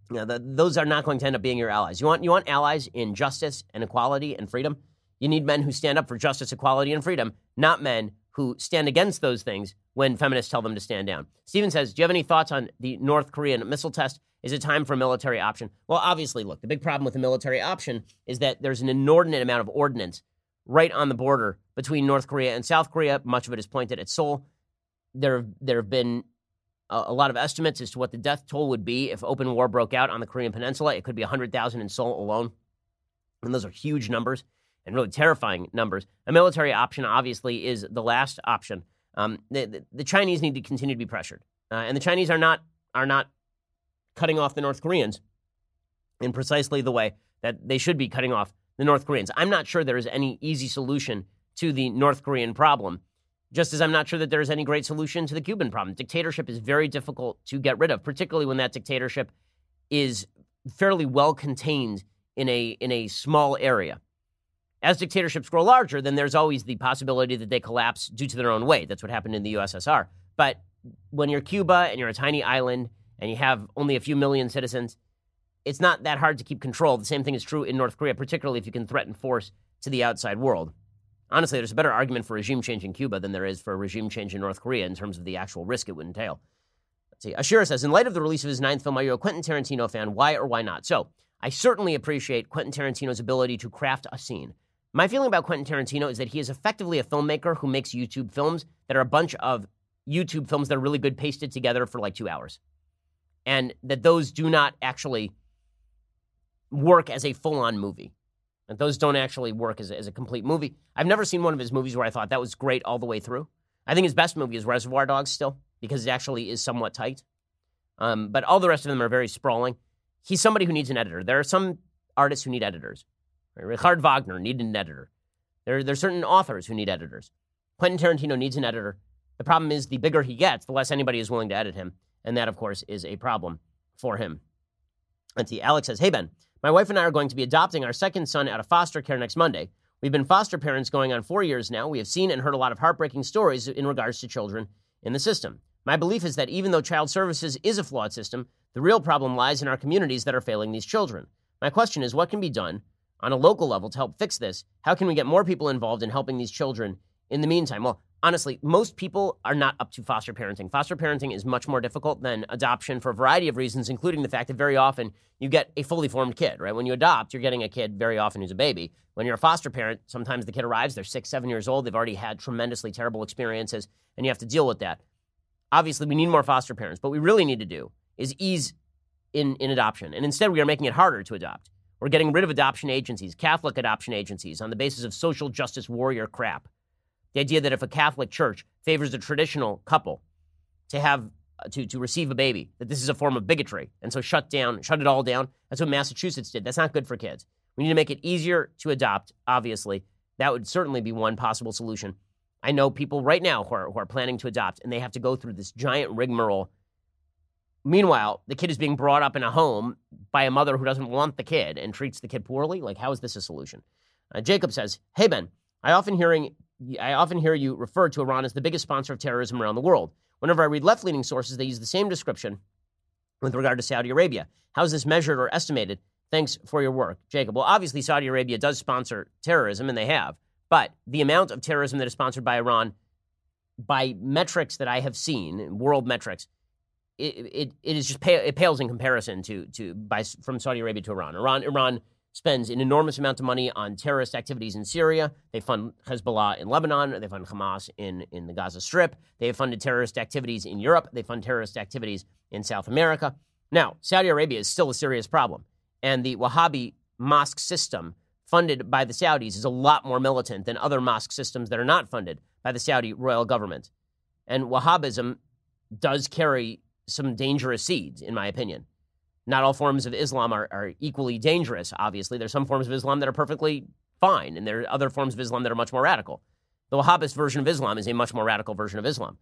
[SPEAKER 1] You know, the, those are not going to end up being your allies. You want, you want allies in justice and equality and freedom? You need men who stand up for justice, equality, and freedom, not men who stand against those things when feminists tell them to stand down. Steven says, Do you have any thoughts on the North Korean missile test? Is it time for a military option? Well, obviously, look, the big problem with the military option is that there's an inordinate amount of ordnance right on the border between North Korea and South Korea. Much of it is pointed at Seoul. There, there have been a, a lot of estimates as to what the death toll would be if open war broke out on the Korean Peninsula. It could be 100,000 in Seoul alone. And those are huge numbers and really terrifying numbers. A military option, obviously, is the last option. Um, the, the, the, Chinese need to continue to be pressured, uh, and the Chinese are not are not cutting off the North Koreans in precisely the way that they should be cutting off the North Koreans. I'm not sure there is any easy solution to the North Korean problem, just as I'm not sure that there is any great solution to the Cuban problem. Dictatorship is very difficult to get rid of, particularly when that dictatorship is fairly well contained in a in a small area. As dictatorships grow larger, then there's always the possibility that they collapse due to their own weight. That's what happened in the USSR. But when you're Cuba and you're a tiny island and you have only a few million citizens, it's not that hard to keep control. The same thing is true in North Korea, particularly if you can threaten force to the outside world. Honestly, there's a better argument for regime change in Cuba than there is for a regime change in North Korea in terms of the actual risk it would entail. Let's see. Ashira says, in light of the release of his ninth film, are you a Quentin Tarantino fan? Why or why not? So, I certainly appreciate Quentin Tarantino's ability to craft a scene. My feeling about Quentin Tarantino is that he is effectively a filmmaker who makes YouTube films that are a bunch of YouTube films that are really good pasted together for like two hours. And that those do not actually work as a full on movie. And those don't actually work as a, as a complete movie. I've never seen one of his movies where I thought that was great all the way through. I think his best movie is Reservoir Dogs still, because it actually is somewhat tight. Um, but all the rest of them are very sprawling he's somebody who needs an editor. There are some artists who need editors. Richard Wagner needed an editor. There, there are certain authors who need editors. Quentin Tarantino needs an editor. The problem is the bigger he gets, the less anybody is willing to edit him. And that, of course, is a problem for him. See. Alex says, Hey, Ben, my wife and I are going to be adopting our second son out of foster care next Monday. We've been foster parents going on four years now. We have seen and heard a lot of heartbreaking stories in regards to children in the system. My belief is that even though child services is a flawed system, the real problem lies in our communities that are failing these children. My question is what can be done on a local level to help fix this? How can we get more people involved in helping these children in the meantime? Well, honestly, most people are not up to foster parenting. Foster parenting is much more difficult than adoption for a variety of reasons, including the fact that very often you get a fully formed kid, right? When you adopt, you're getting a kid very often who's a baby. When you're a foster parent, sometimes the kid arrives, they're six, seven years old, they've already had tremendously terrible experiences, and you have to deal with that. Obviously, we need more foster parents, but we really need to do is ease in, in adoption. And instead, we are making it harder to adopt. We're getting rid of adoption agencies, Catholic adoption agencies, on the basis of social justice warrior crap. The idea that if a Catholic church favors a traditional couple to have uh, to, to receive a baby, that this is a form of bigotry, and so shut down, shut it all down. That's what Massachusetts did. That's not good for kids. We need to make it easier to adopt. Obviously, that would certainly be one possible solution. I know people right now who are, who are planning to adopt, and they have to go through this giant rigmarole Meanwhile, the kid is being brought up in a home by a mother who doesn't want the kid and treats the kid poorly. Like, how is this a solution? Uh, Jacob says, "Hey Ben, I often hearing I often hear you refer to Iran as the biggest sponsor of terrorism around the world. Whenever I read left-leaning sources, they use the same description with regard to Saudi Arabia. How is this measured or estimated? Thanks for your work, Jacob. Well, obviously, Saudi Arabia does sponsor terrorism, and they have. But the amount of terrorism that is sponsored by Iran, by metrics that I have seen, world metrics, it, it, it is just it pales in comparison to to by from Saudi Arabia to Iran. Iran Iran spends an enormous amount of money on terrorist activities in Syria. They fund Hezbollah in Lebanon. They fund Hamas in in the Gaza Strip. They have funded terrorist activities in Europe. They fund terrorist activities in South America. Now, Saudi Arabia is still a serious problem, and the Wahhabi mosque system funded by the Saudis is a lot more militant than other mosque systems that are not funded by the Saudi royal government. And Wahhabism does carry some dangerous seeds, in my opinion. Not all forms of Islam are, are equally dangerous, obviously. There's some forms of Islam that are perfectly fine, and there are other forms of Islam that are much more radical. The Wahhabist version of Islam is a much more radical version of Islam.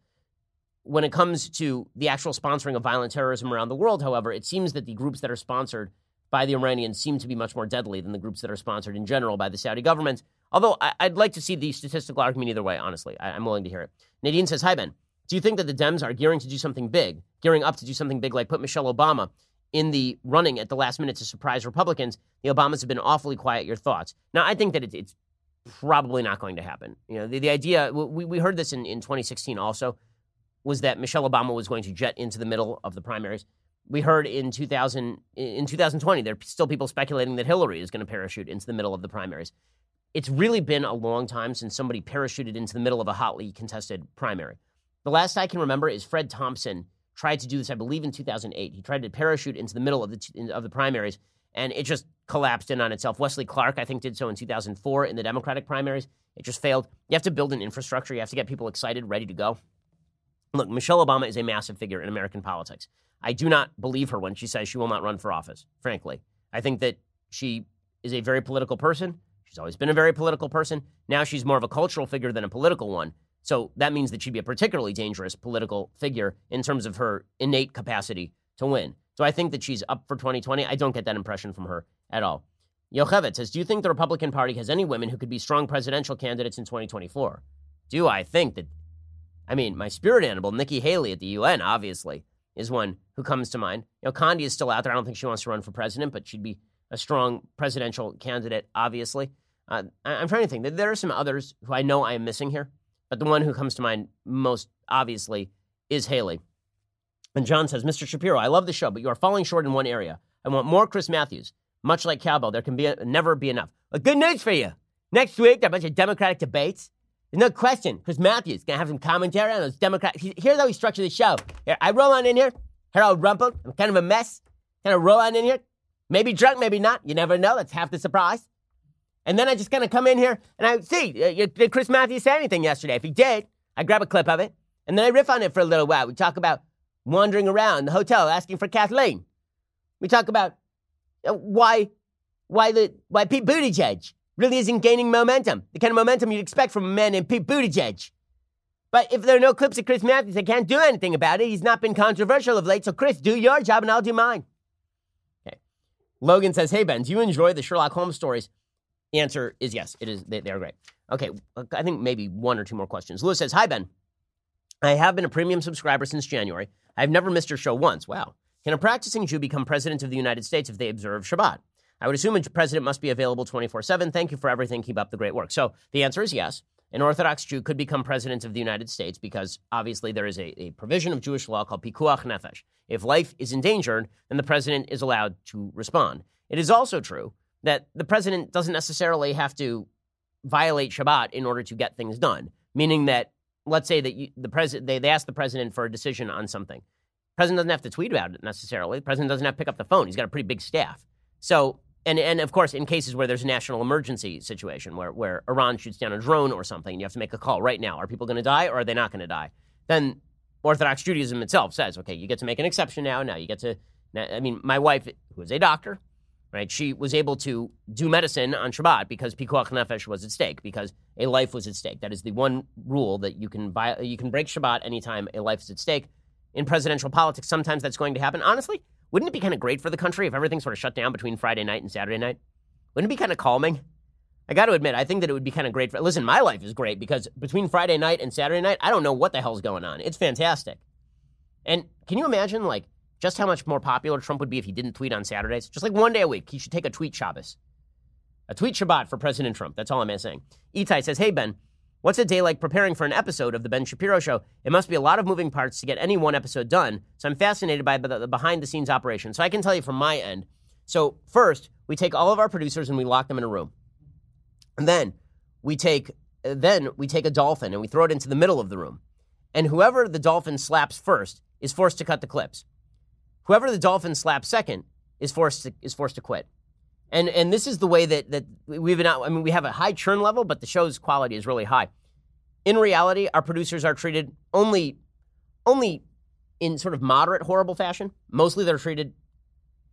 [SPEAKER 1] When it comes to the actual sponsoring of violent terrorism around the world, however, it seems that the groups that are sponsored by the Iranians seem to be much more deadly than the groups that are sponsored in general by the Saudi government. Although I, would like to see the statistical argument either way, honestly. I, am willing to hear it. Nadine says, Hi, Ben. Do you think that the Dems are gearing to do something big, gearing up to do something big, like put Michelle Obama in the running at the last minute to surprise Republicans? The Obamas have been awfully quiet. Your thoughts? Now, I think that it, it's probably not going to happen. You know, the, the idea we, we heard this in, in 2016 also was that Michelle Obama was going to jet into the middle of the primaries. We heard in 2000 in 2020 there are still people speculating that Hillary is going to parachute into the middle of the primaries. it's really been a long time since somebody parachuted into the middle of a hotly contested primary. The last I can remember is Fred Thompson tried to do this, I believe, in 2008. He tried to parachute into the middle of the of the primaries, and it just collapsed in on itself. Wesley Clark, I think, did so in 2004 in the Democratic primaries. It just failed. You have to build an infrastructure. You have to get people excited, ready to go. Look, Michelle Obama is a massive figure in American politics. I do not believe her when she says she will not run for office, frankly. I think that she is a very political person. She's always been a very political person. Now she's more of a cultural figure than a political one. So that means that she'd be a particularly dangerous political figure in terms of her innate capacity to win. So I think that she's up for 2020. I don't get that impression from her at all. Yocheved says, Do you think the Republican Party has any women who could be strong presidential candidates in 2024? Do I think that, I mean, my spirit animal, Nikki Haley at the UN, obviously, is one who comes to mind. You know, Condi is still out there. I don't think she wants to run for president, but she'd be a strong presidential candidate, obviously. Uh, I'm trying to think. There are some others who I know I am missing here, but the one who comes to mind most obviously is Haley. And John says, Mr. Shapiro, I love the show, but you are falling short in one area. I want more Chris Matthews. Much like Cowbell, there can be a, never be enough. But good news for you. Next week, there are a bunch of Democratic debates. There's no question. Chris Matthews going to have some commentary on those Democrats. Here's how we structure the show. Here, I roll on in here. Harold Rumpel. I'm kind of a mess. Kind of roll on in here. Maybe drunk, maybe not. You never know. That's half the surprise. And then I just kind of come in here and I see, uh, did Chris Matthews say anything yesterday? If he did, I grab a clip of it and then I riff on it for a little while. We talk about wandering around the hotel asking for Kathleen. We talk about uh, why, why the why Pete Buttigieg really isn't gaining momentum, the kind of momentum you'd expect from a man named Pete Buttigieg. But if there are no clips of Chris Matthews, I can't do anything about it. He's not been controversial of late. So, Chris, do your job and I'll do mine. Okay. Logan says, Hey, Ben, do you enjoy the Sherlock Holmes stories? The answer is yes. It is. They, are great. Okay. Uh, I think maybe one or two more questions. Lewis says, Hi, Ben. I have been a premium subscriber since January. I've never missed your show once. Wow. Can a practicing Jew become president of the United States if they observe Shabbat? I would assume a president must be available 24 7. Thank you for everything. Keep up the great work. So the answer is yes. An Orthodox Jew could become president of the United States because obviously there is a, a provision of Jewish law called Pikuach Nefesh. If life is endangered, then the president is allowed to respond. It is also true that the president doesn't necessarily have to violate Shabbat in order to get things done, meaning that let's say that you, the president they, they ask the president for a decision on something. The president doesn't have to tweet about it necessarily. The president doesn't have to pick up the phone. He's got a pretty big staff. So, and, and of course, in cases where there's a national emergency situation where, where Iran shoots down a drone or something, and you have to make a call right now. Are people going to die or are they not going to die? Then Orthodox Judaism itself says, okay, you get to make an exception now. Now you get to, Now, I mean, my wife, who is a doctor, right? She was able to do medicine on Shabbat because pikuach nefesh was at stake, because a life was at stake. That is the one rule that you can buy, you can break Shabbat anytime a life is at stake. In presidential politics, sometimes that's going to happen. Honestly, wouldn't it be kind of great for the country if everything sort of shut down between Friday night and Saturday night? Wouldn't it be kind of calming? I got to admit, I think that it would be kind of great for. Listen, my life is great because between Friday night and Saturday night, I don't know what the hell's going on. It's fantastic. And can you imagine, like, just how much more popular Trump would be if he didn't tweet on Saturdays. Just like one day a week, he should take a tweet Shabbos. A tweet Shabbat for President Trump. That's all I'm saying. Itai says, Hey, Ben, what's a day like preparing for an episode of The Ben Shapiro Show? It must be a lot of moving parts to get any one episode done. So I'm fascinated by the, the behind the scenes operation. So I can tell you from my end. So, first, we take all of our producers and we lock them in a room. And then we take then we take a dolphin and we throw it into the middle of the room. And whoever the dolphin slaps first is forced to cut the clips. Whoever the Dolphins slap second is forced to, is forced to quit. And and this is the way that that we've out. I mean, we have a high churn level, but the show's quality is really high. In reality, our producers are treated only only in sort of moderate horrible fashion. Mostly they're treated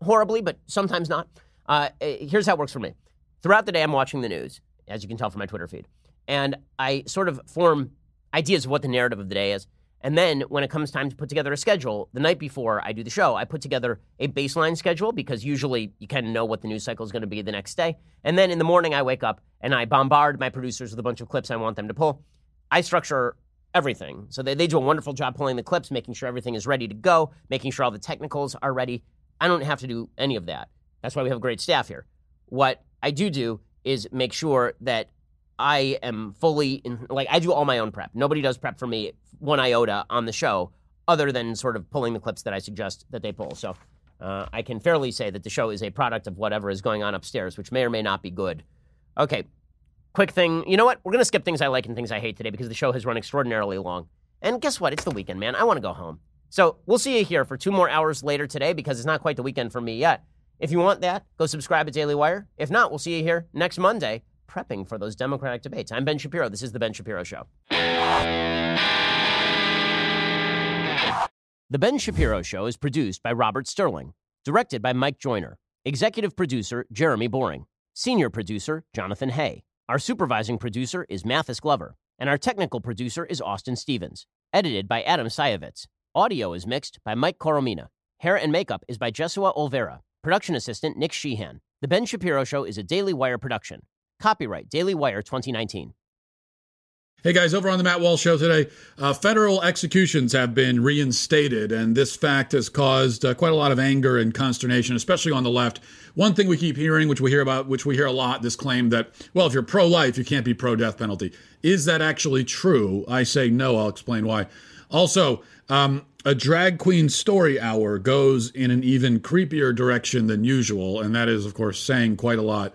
[SPEAKER 1] horribly, but sometimes not. Uh, eh, here's how it works for me. Throughout the day, I'm watching the news, as you can tell from my Twitter feed, and I sort of form ideas of what the narrative of the day is. And then when it comes time to put together a schedule, the night before I do the show, I put together a baseline schedule because usually you kind of know what the news cycle is going to be the next day. And then in the morning, I wake up and I bombard my producers with a bunch of clips I want them to pull. I structure everything. So they, they do a wonderful job pulling the clips, making sure everything is ready to go, making sure all the technicals are ready. I don't have to do any of that. That's why we have great staff here. What I do do is make sure that I am fully in, like I do all my own prep. Nobody does prep for me one iota on the show, other than sort of pulling the clips that I suggest that they pull. So uh, I can fairly say that the show is a product of whatever is going on upstairs, which may or may not be good. Okay, quick thing. You know what? We're going to skip things I like and things I hate today because the show has run extraordinarily long. And guess what? It's the weekend, man. I want to go home. So we'll see you here for two more hours later today because it's not quite the weekend for me yet. If you want that, go subscribe at Daily Wire. If not, we'll see you here next Monday prepping for those Democratic debates. I'm Ben Shapiro. This is The Ben Shapiro Show. The Ben Shapiro Show is produced by Robert Sterling, directed by Mike Joyner, executive producer Jeremy Boring, senior producer Jonathan Hay. Our supervising producer is Mathis Glover, and our technical producer is Austin Stevens, edited by Adam Sayevitz. Audio is mixed by Mike Coromina. Hair and makeup is by Jesua Olvera. Production assistant Nick Sheehan. The Ben Shapiro Show is a Daily Wire production. Copyright Daily Wire 2019.
[SPEAKER 13] Hey guys, over on the Matt Walsh Show today, uh, federal executions have been reinstated, and this fact has caused uh, quite a lot of anger and consternation, especially on the left. One thing we keep hearing, which we hear about, which we hear a lot, this claim that, well, if you're pro life, you can't be pro death penalty. Is that actually true? I say no. I'll explain why. Also, um, a drag queen story hour goes in an even creepier direction than usual, and that is, of course, saying quite a lot.